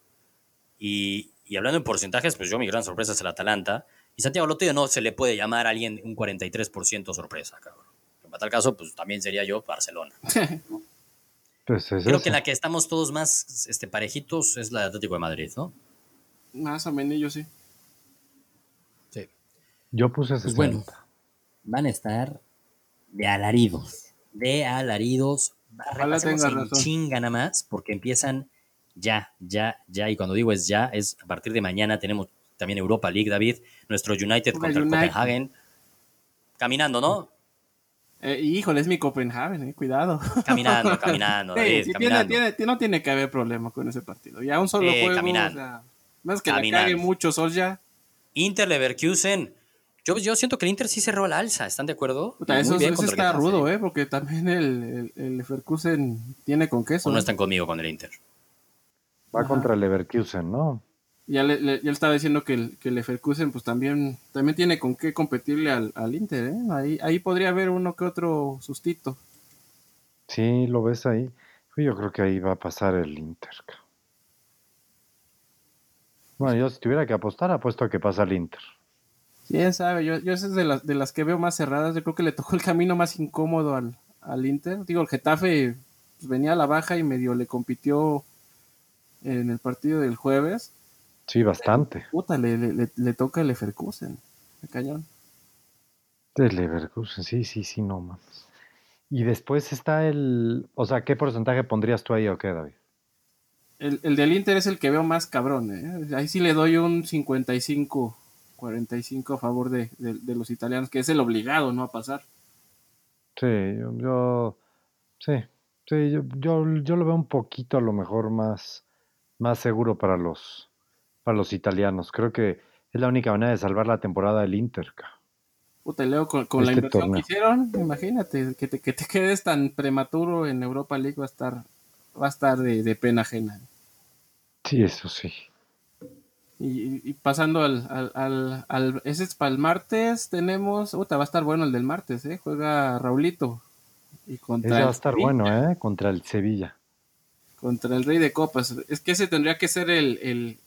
Y, y hablando en porcentajes, pues yo mi gran sorpresa es el Atalanta. Y Santiago Lotillo no se le puede llamar a alguien un 43% sorpresa, cabrón. En tal caso, pues también sería yo Barcelona.
Pues es
Creo
eso.
que la que estamos todos más este, parejitos es la de Atlético de Madrid, ¿no?
Más o menos yo sí.
Sí.
Yo puse 60.
Pues bueno, van a estar de alaridos. De alaridos.
Ojalá
en
razón.
chinga nada más, porque empiezan ya, ya, ya. Y cuando digo es ya, es a partir de mañana tenemos también Europa League, David. Nuestro United contra el. Copenhagen. Caminando, ¿no?
Eh, híjole, es mi Copenhagen, eh, cuidado.
Caminando, caminando,
Sí,
David,
sí, tiene,
caminando.
tiene- tiene- no tiene que haber problema con ese partido. Ya un solo
Sí,
juego,
caminando.
o sea, más que
Caminando.
la cague mucho Sol ya.
Inter Leverkusen. Yo, yo siento que el Inter sí cerró al alza, ¿están de acuerdo?
Puta, eso, está rudo, ¿eh? Porque también el, el, el Leverkusen tiene con queso.
O no
¿eh?
están conmigo con el Inter.
Va contra el Leverkusen, ¿no?
Ya le, le- ya le estaba diciendo que el, que el Leverkusen pues también, también tiene con qué competirle al, al Inter, ¿eh? Ahí, ahí podría haber uno que otro sustito.
Sí, lo ves ahí. Yo creo que ahí va a pasar el Inter. Bueno, yo si tuviera que apostar, apuesto a que pasa el Inter.
Quién sabe, yo, yo esa es de las, de las que veo más cerradas. Yo creo que le tocó el camino más incómodo al, al Inter. Digo, el Getafe pues, venía a la baja y medio le compitió en el partido del jueves.
Sí, bastante.
Puta, le, le, le- toca el Leverkusen. Qué cañón.
Del Leverkusen, sí, sí, sí, no mames. Y después está el. O sea, ¿qué porcentaje pondrías tú ahí o qué, David?
El, el del Inter es el que veo más cabrón, ¿eh? Ahí sí le doy un 55, 45 a favor de, de, de los italianos, que es el obligado, ¿no? A pasar.
Sí, yo, yo sí, sí, yo, yo, yo lo veo un poquito a lo mejor más, más seguro para los, para los italianos. Creo que es la única manera de salvar la temporada del Inter.
Puta, Leo, con, con la
Este
inversión
torneo.
que hicieron, imagínate, que te, que te quedes tan prematuro en Europa League va a estar, va a estar de, de pena ajena.
Sí, eso sí.
Y, y pasando al, al, al, al- ese es para el martes, tenemos, puta, va a estar bueno el del martes, ¿eh? Juega Raulito. Y contra
Ese va a estar
Sevilla,
bueno, ¿eh? Contra el Sevilla.
Contra el Rey de Copas. Es que ese tendría que ser el, el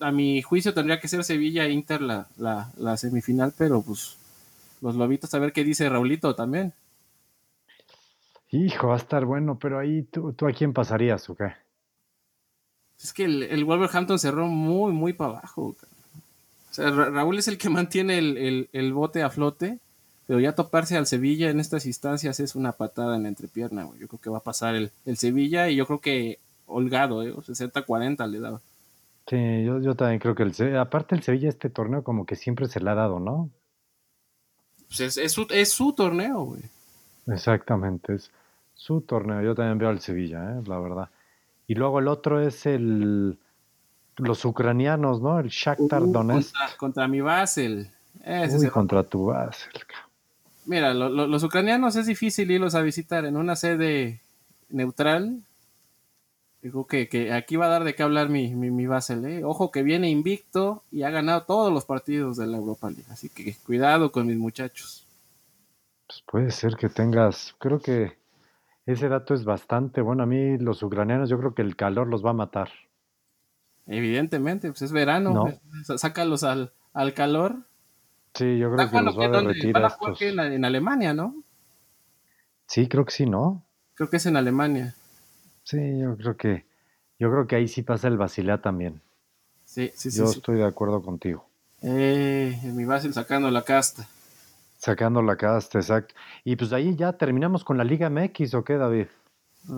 a mi juicio tendría que ser Sevilla e Inter la, la, la semifinal, pero pues los lobitos a ver qué dice Raulito también.
Hijo, va a estar bueno, pero ahí tú, tú a quién pasarías o qué?
Es que el, el Wolverhampton cerró muy, muy para abajo. O sea, Ra- Raúl es el que mantiene el, el- el bote a flote, pero ya toparse al Sevilla en estas instancias es una patada en la entrepierna, güey. Yo creo que va a pasar el, el Sevilla y yo creo que holgado, ¿eh? 60-40 le daba.
Sí, yo, yo también creo que el aparte el Sevilla este torneo como que siempre se le ha dado, ¿no?
Pues es, es su, es su torneo, güey.
Exactamente, es su torneo. Yo también veo al Sevilla, ¿eh? la verdad. Y luego el otro es el los ucranianos, ¿no? El Shakhtar
Uh,
Donetsk.
contra, contra mi Basel. Ese
Uy, contra tu Basel.
Mira, lo- lo- los ucranianos es difícil irlos a visitar en una sede neutral. Digo que, que aquí va a dar de qué hablar mi, mi, mi Basel. ¿eh? Ojo que viene invicto y ha ganado todos los partidos de la Europa League. Así que cuidado con mis muchachos.
Pues puede ser que tengas, creo que ese dato es bastante bueno. A mí los ucranianos, yo creo que el calor los va a matar.
Evidentemente, pues es verano.
No.
Sácalos al, al calor.
Sí, yo creo que los va a derretir
van
a
jugar
estos.
en, en Alemania, ¿no?
Sí, creo que sí, ¿no?
Creo que es en Alemania.
Sí, yo creo que, yo creo que ahí sí pasa el Basilea también.
Sí, sí, sí.
Yo
sí.
estoy de acuerdo contigo.
Eh, mi Basel sacando la casta.
Sacando la casta, exacto. Y pues ahí ya terminamos con la Liga MX, ¿o qué, David?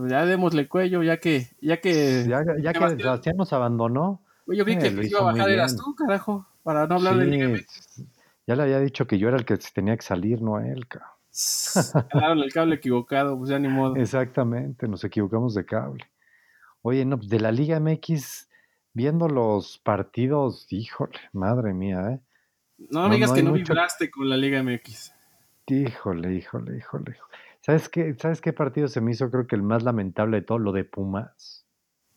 Ya démosle cuello, ya que, ya que,
Ya, ya que
Sebastián.
Nos abandonó.
Yo vi
Eh,
que el que
hizo
iba a bajar eras tú, carajo, para no hablar de Liga MX.
Ya le había dicho que yo era el que tenía que salir, no él. ca.
Jalaron el cable equivocado, pues ya ni modo.
Exactamente, nos equivocamos de cable. Oye, no, pues de la Liga MX, viendo los partidos, híjole, madre mía, ¿eh?
No
no,
digas
no
que no
mucho-
vibraste con la Liga MX.
Híjole, híjole, híjole. ¿Sabes qué, ¿Sabes qué partido se me hizo creo que el más lamentable de todo? Lo de Pumas.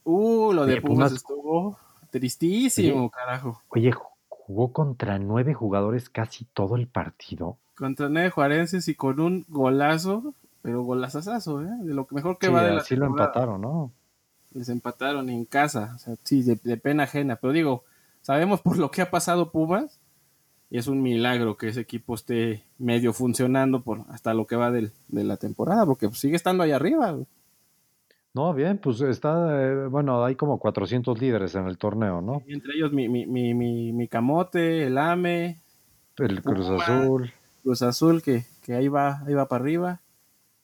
Uh, lo de Pumas,
Pumas-
estuvo tristísimo, carajo.
Oye, ju- jugó contra nueve jugadores casi todo el partido.
Contra nueve juarenses y con un golazo, pero golazazazo, ¿eh? De lo mejor que
Sí,
va de la
así lo empataron, ¿no?
Les empataron en casa, o sea, sí, de, de pena ajena. Pero digo, sabemos por lo que ha pasado Pumas y es un milagro que ese equipo esté medio funcionando por hasta lo que va del- de la temporada, porque sigue estando ahí arriba.
No, bien, pues está, eh, bueno, hay como 400 líderes en el torneo, ¿no?
Y entre ellos mi, mi, mi, mi, mi Camote, el AME,
El Cruz. Azul.
Cruz Azul, que, que ahí va, ahí va para arriba.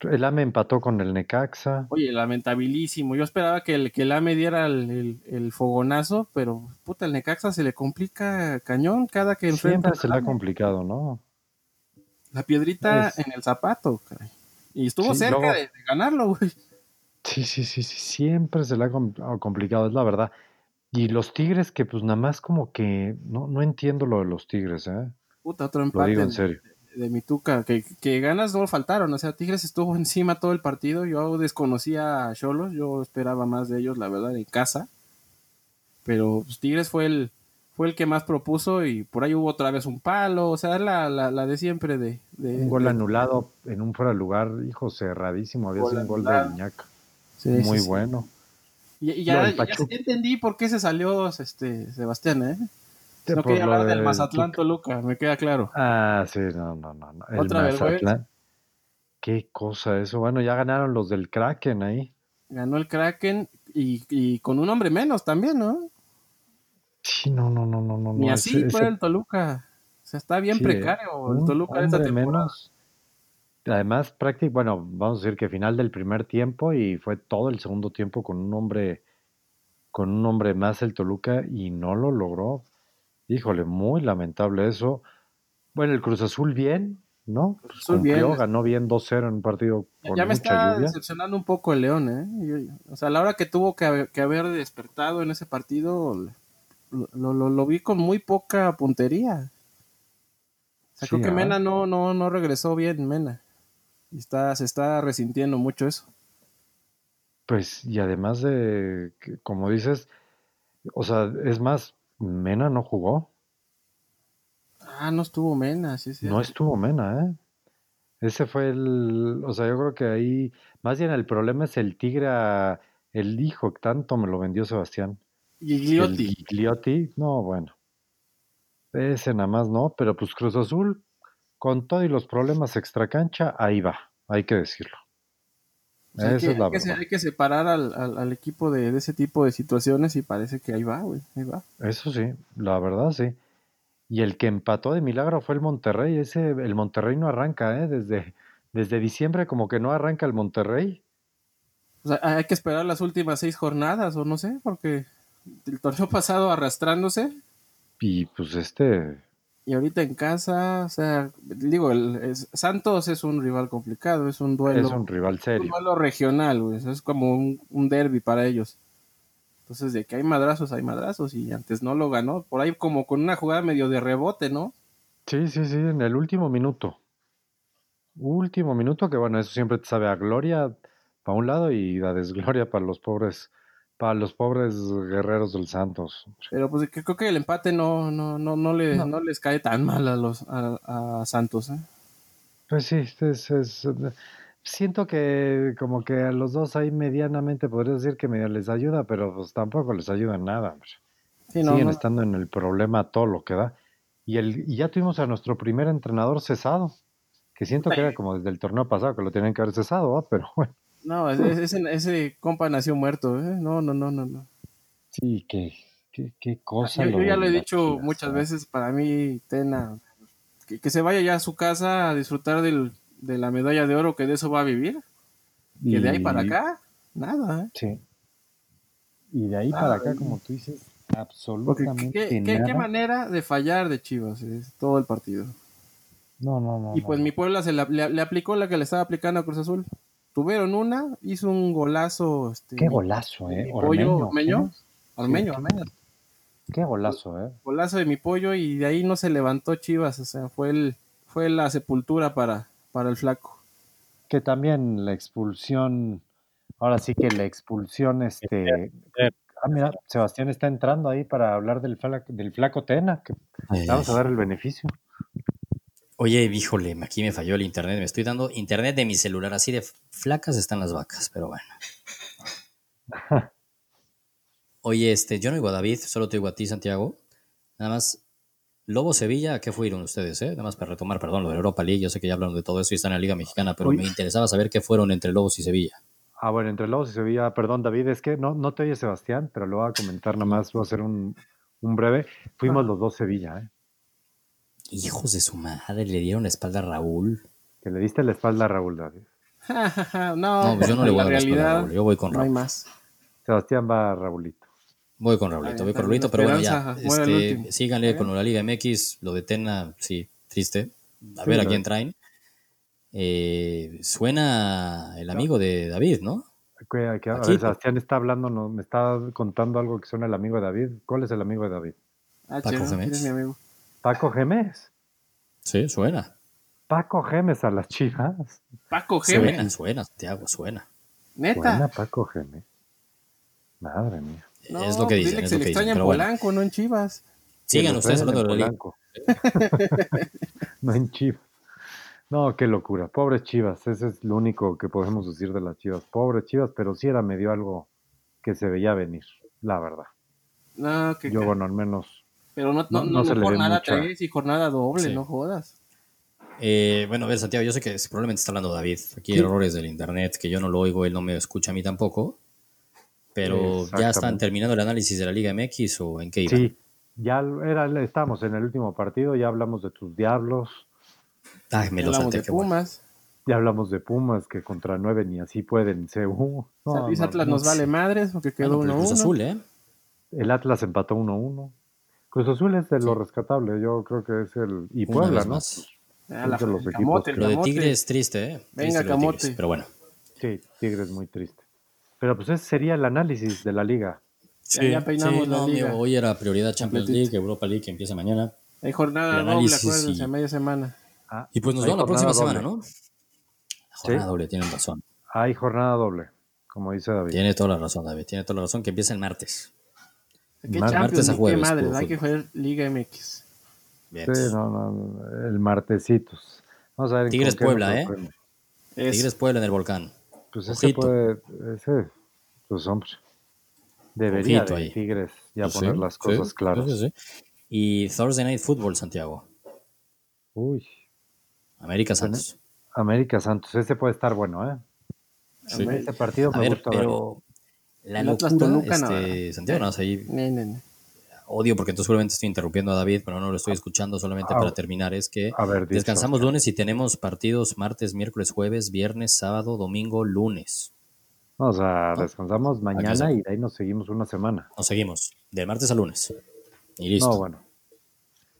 El AME empató con el Necaxa.
Oye, lamentabilísimo. Yo esperaba que el, que el AME diera el, el- el fogonazo, pero puta, el Necaxa se le complica cañón cada que enfrenta
Siempre se le ha complicado, ¿no?
La piedrita
Es-
en el zapato, caray. Y estuvo
Sí,
cerca
luego-
de, de ganarlo, güey.
Sí, sí, sí, sí, siempre se le ha ah, complicado, es la verdad. Y los Tigres que pues nada más como que no, no entiendo lo de los Tigres, ¿eh?
Puta, otro
Lo
empate
digo en serio.
de mi tuca. Que, que ganas no faltaron. O sea, Tigres estuvo encima todo el partido. Yo desconocía a Cholos. Yo esperaba más de ellos, la verdad, en casa. Pero pues, Tigres fue el, fue el que más propuso y por ahí hubo otra vez un palo. O sea, la, la, la de siempre de... de-
Un gol
de-
anulado en un fuera de lugar, hijo, cerradísimo, había sido un gol de. Iñak.
Sí,
Muy
sí, sí.
bueno.
Y, ya, ya entendí por qué se salió este Sebastián, ¿eh?
Sí,
no quería hablar del
de
Mazatlán. Toluca, me queda claro.
Ah, sí, no, no, no. no. El
Otra vergüenza.
Mazatlán. Qué cosa eso. Bueno, ya ganaron los del Kraken ahí.
Ganó el Kraken y, y con un hombre menos también, ¿no?
Sí, no, no, no, no, no.
Ni así
ese-
fue
ese-
el Toluca. sea, está bien
Sí,
precario el Toluca de esta temporada.
menos. Además, prácticamente, bueno, vamos a decir que final del primer tiempo y fue todo el segundo tiempo con un hombre, con un hombre más el Toluca y no lo logró. Híjole, muy lamentable eso. Bueno, el Cruz Azul bien, ¿no?
Cruz Azul
Cumplió,
bien.
ganó bien 2-0 en un partido
Ya-
con
ya me
mucha
está
lluvia.
decepcionando un poco el León, ¿eh? Yo- o sea, a la hora que tuvo que haber, que haber despertado en ese partido, lo, lo- lo- lo vi con muy poca puntería. O sea,
Sí,
creo que
¿ah?
Mena no, no, no regresó bien, Mena. Y está, se está resintiendo mucho eso.
Pues, y además de, como dices, o sea, es más, Mena no jugó.
Ah, no estuvo Mena, sí, sí.
No estuvo Mena, ¿eh? Ese fue el, o sea, yo creo que ahí, más bien el problema es el Tigre, a- el hijo que tanto me lo vendió Sebastián.
Y
El
Gliotti.
Gigliotti, no, bueno. Ese nada más no, pero pues Cruz Azul, con todo y los problemas extracancha, ahí va, hay que decirlo.
O sea, hay, que,
es la
hay que se-
verdad.
hay que separar al, al- al equipo de, de ese tipo de situaciones y parece que ahí va, güey. Ahí va.
Eso sí, la verdad sí. Y el que empató de milagro fue el Monterrey. Ese, el Monterrey no arranca, ¿eh? Desde, desde diciembre como que no arranca el Monterrey.
O sea, hay que esperar las últimas seis jornadas, o no sé, porque el torneo pasado arrastrándose
Y pues este,
y ahorita en casa, o sea, digo, el, es- Santos es un rival complicado, es un duelo,
es un rival
un
serio.
duelo regional, güey, es como un, un derby para ellos. Entonces, de que hay madrazos, hay madrazos, y antes no lo ganó, por ahí como con una jugada medio de rebote, ¿no?
Sí, sí, sí, en el último minuto. Último minuto, que bueno, eso siempre te sabe a gloria para un lado y a desgloria para los pobres, para los pobres guerreros del Santos.
Pero pues creo que el empate no, no, no, no, le,
No.
no les cae tan mal a los a, a Santos, ¿eh?
Pues sí, es, es- siento que como que a los dos ahí medianamente podría decir que medio les ayuda, pero pues tampoco les ayuda en nada. hombre.
Sí, no,
Siguen
no.
estando en el problema todo lo que da. Y, el, y ya tuvimos a nuestro primer entrenador cesado, que siento que era como desde el torneo pasado que lo tenían que haber cesado, ¿va? pero bueno,
No, ese, ese, ese compa nació muerto, ¿eh? No, no, no, no, no.
sí, qué, qué, qué cosa.
Yo, ya lo he dicho muchas
¿eh?
veces, para mí, Tena, que, que se vaya ya a su casa a disfrutar del, de la medalla de oro, que de eso va a vivir. Que de ahí para acá, nada, ¿eh?
Sí. Y de ahí
Nada,
para acá,
¿eh?
como tú dices, absolutamente
qué, qué-
nada.
qué manera de fallar de Chivas, es todo el partido.
No, no, no.
Y pues
no.
mi Puebla se la- le, le aplicó la que le estaba aplicando a Cruz Azul. Tuvieron una, hizo un golazo. Este,
Qué golazo,
mi
¿eh?
pollo,
Ormeño.
Ormeño.
¿cómo es?
Ormeño. Ormeño.
Qué golazo, ¿eh?
Golazo de mi pollo y de ahí no se levantó Chivas. O sea, fue, el, fue la sepultura para, para el flaco.
Que también la expulsión, ahora sí que la expulsión, este... Ah, mira, Sebastián está entrando ahí para hablar del, fla- del flaco Tena, que vamos a dar el beneficio.
Oye, híjole, aquí me falló el internet. Me estoy dando internet de mi celular. Así de flacas están las vacas, pero bueno. Oye, este, yo no oigo a David, solo te oigo a ti, Santiago. Nada más, Lobo Sevilla, ¿a qué fueron ustedes? Eh? Nada más para retomar, perdón, lo de Europa League. Yo sé que ya hablaron de todo eso y están en la Liga Mexicana, pero
Uy.
me interesaba saber qué fueron entre Lobos y Sevilla.
Ah, bueno, entre Lobos y Sevilla, perdón, David, es que no, no te oye Sebastián, pero lo voy a comentar nomás, voy a hacer un, un breve. Fuimos los dos Sevilla, ¿eh?
Hijos de su madre, le dieron la espalda a Raúl.
Que le diste la espalda a Raúl, David.
no,
No, pues yo no le voy a dar la espalda a Raúl. Yo voy con
no hay
Raúl.
más.
Sebastián va a Raulito.
Voy con Raulito, voy con Raulito,
bien,
pero bueno, ya. Este, síganle con la Liga MX, lo de Tena, sí, triste. A
Sí,
ver a quién traen. Eh, suena el amigo de David, ¿no?
Que- que- ver, Sebastián está hablando, no, me está contando algo que suena el amigo de David. ¿Cuál es el amigo de David?
Ah,
Paco
chido,
Gémez.
¿quién es mi amigo?
Paco Gemes.
Sí, suena.
Paco Gemes a las chivas.
Paco
Suena,
Gémez.
suena, Santiago, suena.
Neta.
Buena Paco Gemes. Madre mía.
No,
es lo que dicen,
dile que
es
se le extraña en
bueno,
Polanco, no en Chivas.
sigan ustedes
lo
hablando de
Polanco. no en Chivas. No, qué locura. Pobres Chivas. Ese es lo único que podemos decir de las Chivas. Pobres Chivas, pero sí era medio algo que se veía venir, la verdad.
No, que,
Yo, bueno, al menos.
Pero no, no,
no-
no,
no
jornada
mucha-
3 y jornada doble,
Sí.
no jodas.
Eh, bueno, a ver, Santiago, yo sé que probablemente está hablando David. Aquí hay
Sí.
errores del internet que yo no lo oigo, él no me escucha a mí tampoco. Pero ya están terminando el análisis de la Liga MX o en qué iban.
Sí, ya era, estamos en el último partido, ya hablamos de tus diablos,
Ay, me lo
Hablamos
salté,
de
bueno.
Pumas.
ya hablamos de Pumas que contra nueve ni así pueden. Se, uh, no,
Atlas
no.
nos vale madres porque quedó
Bueno, pero el
1-1.
Cruz Azul, ¿eh?
El Atlas empató 1-1. Cruz Azul es de lo rescatable, yo creo que es el... Y
Una
Puebla, ¿no?
más.
Ah, la-
Es los
el camote, el
Lo de. Tigre es triste, ¿eh?
Venga, camote.
Tigres, pero bueno.
Sí, Tigres muy triste. Pero pues ese sería el análisis de la liga.
Ya- ya peinamos la
no,
liga.
amigo, hoy era prioridad Champions
Completito.
League, Europa League que empieza mañana.
Hay jornada doble, acuérdense,
y-
a media semana.
Ah,
Y pues nos vemos la próxima semana. ¿no? Jornada doble, tienen razón.
Hay jornada doble, como dice David.
Tiene toda la razón, David. Tiene toda la razón que empieza el martes.
¿Qué
Mar-
Champions
a jueves,
¿Qué madres?
puro
Hay que jugar Liga MX.
Bien.
Sí, no, no, el martesitos. Vamos a ver.
Tigres Puebla, ¿eh? Tigres Puebla en el volcán.
Pues ese
Ojito.
puede, ese, pues hombre, debería de. Tigres ya
Pues
poner
sí,
las cosas
sí,
claras.
sí, sí. Y Thursday Night Football, Santiago.
Uy,
América Santos.
América Santos, ese puede estar bueno, ¿eh?
Sí.
Ese partido
A
me
ver,
gusta verlo.
La
El Atlas
locura,
Toluca, no.
este, Santiago, no, o sea, ahí odio porque entonces seguramente estoy interrumpiendo a David, pero no lo estoy escuchando solamente
Ah,
para terminar. Es que
a ver, dicho.
descansamos lunes y tenemos partidos martes, miércoles, jueves, viernes, sábado, domingo, lunes.
No, o sea, descansamos mañana y de ahí nos seguimos una semana.
Nos seguimos, del martes a lunes. Y listo.
No, bueno.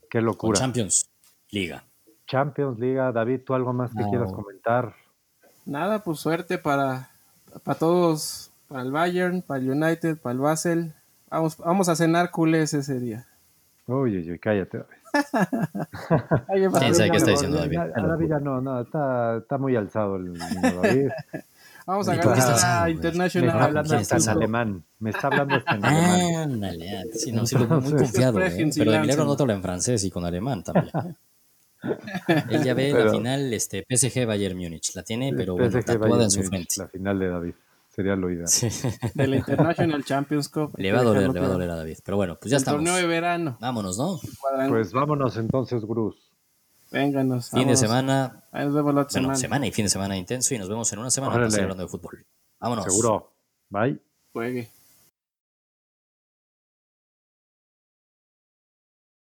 Qué
Con
locura.
Champions, Liga.
Champions Liga, David, ¿tú algo más que
No.
quieras comentar?
Nada, pues suerte para, para todos, para el Bayern, para el United, para el Basel. Vamos, vamos a cenar culés ese día.
Uy, uy, uy, cállate.
¿Quién sabe qué está diciendo David?
Ya, David ya no, no, está, está muy alzado el niño David.
Vamos a
¿Y por qué estás
ganar a
güey?
Me está
International.
hablando
¿quién
hasta en
está
alemán. Me está hablando hasta en alemán.
Ándale, sí, no, sí, lo- muy confiado, ¿eh? Pero de milagro no te habla en francés y con alemán también. Él ya ve la
Pero-
final este, PSG Bayern Múnich, la tiene, pero bueno, tatuada en su frente.
La final de David. Sería lo ideal.
Sí.
de la International Champions Cup.
Le va a doler, le va a doler a David. Pero bueno, pues ya
El
estamos.
torneo de verano.
Vámonos, ¿no?
Pues vámonos entonces, Gruz.
Vénganos.
Fin de semana,
Ahí nos vemos la otra
bueno,
semana.
semana y fin de semana intenso y nos vemos en una semana para seguir hablando de fútbol. Vámonos.
Seguro. Bye.
Juegue.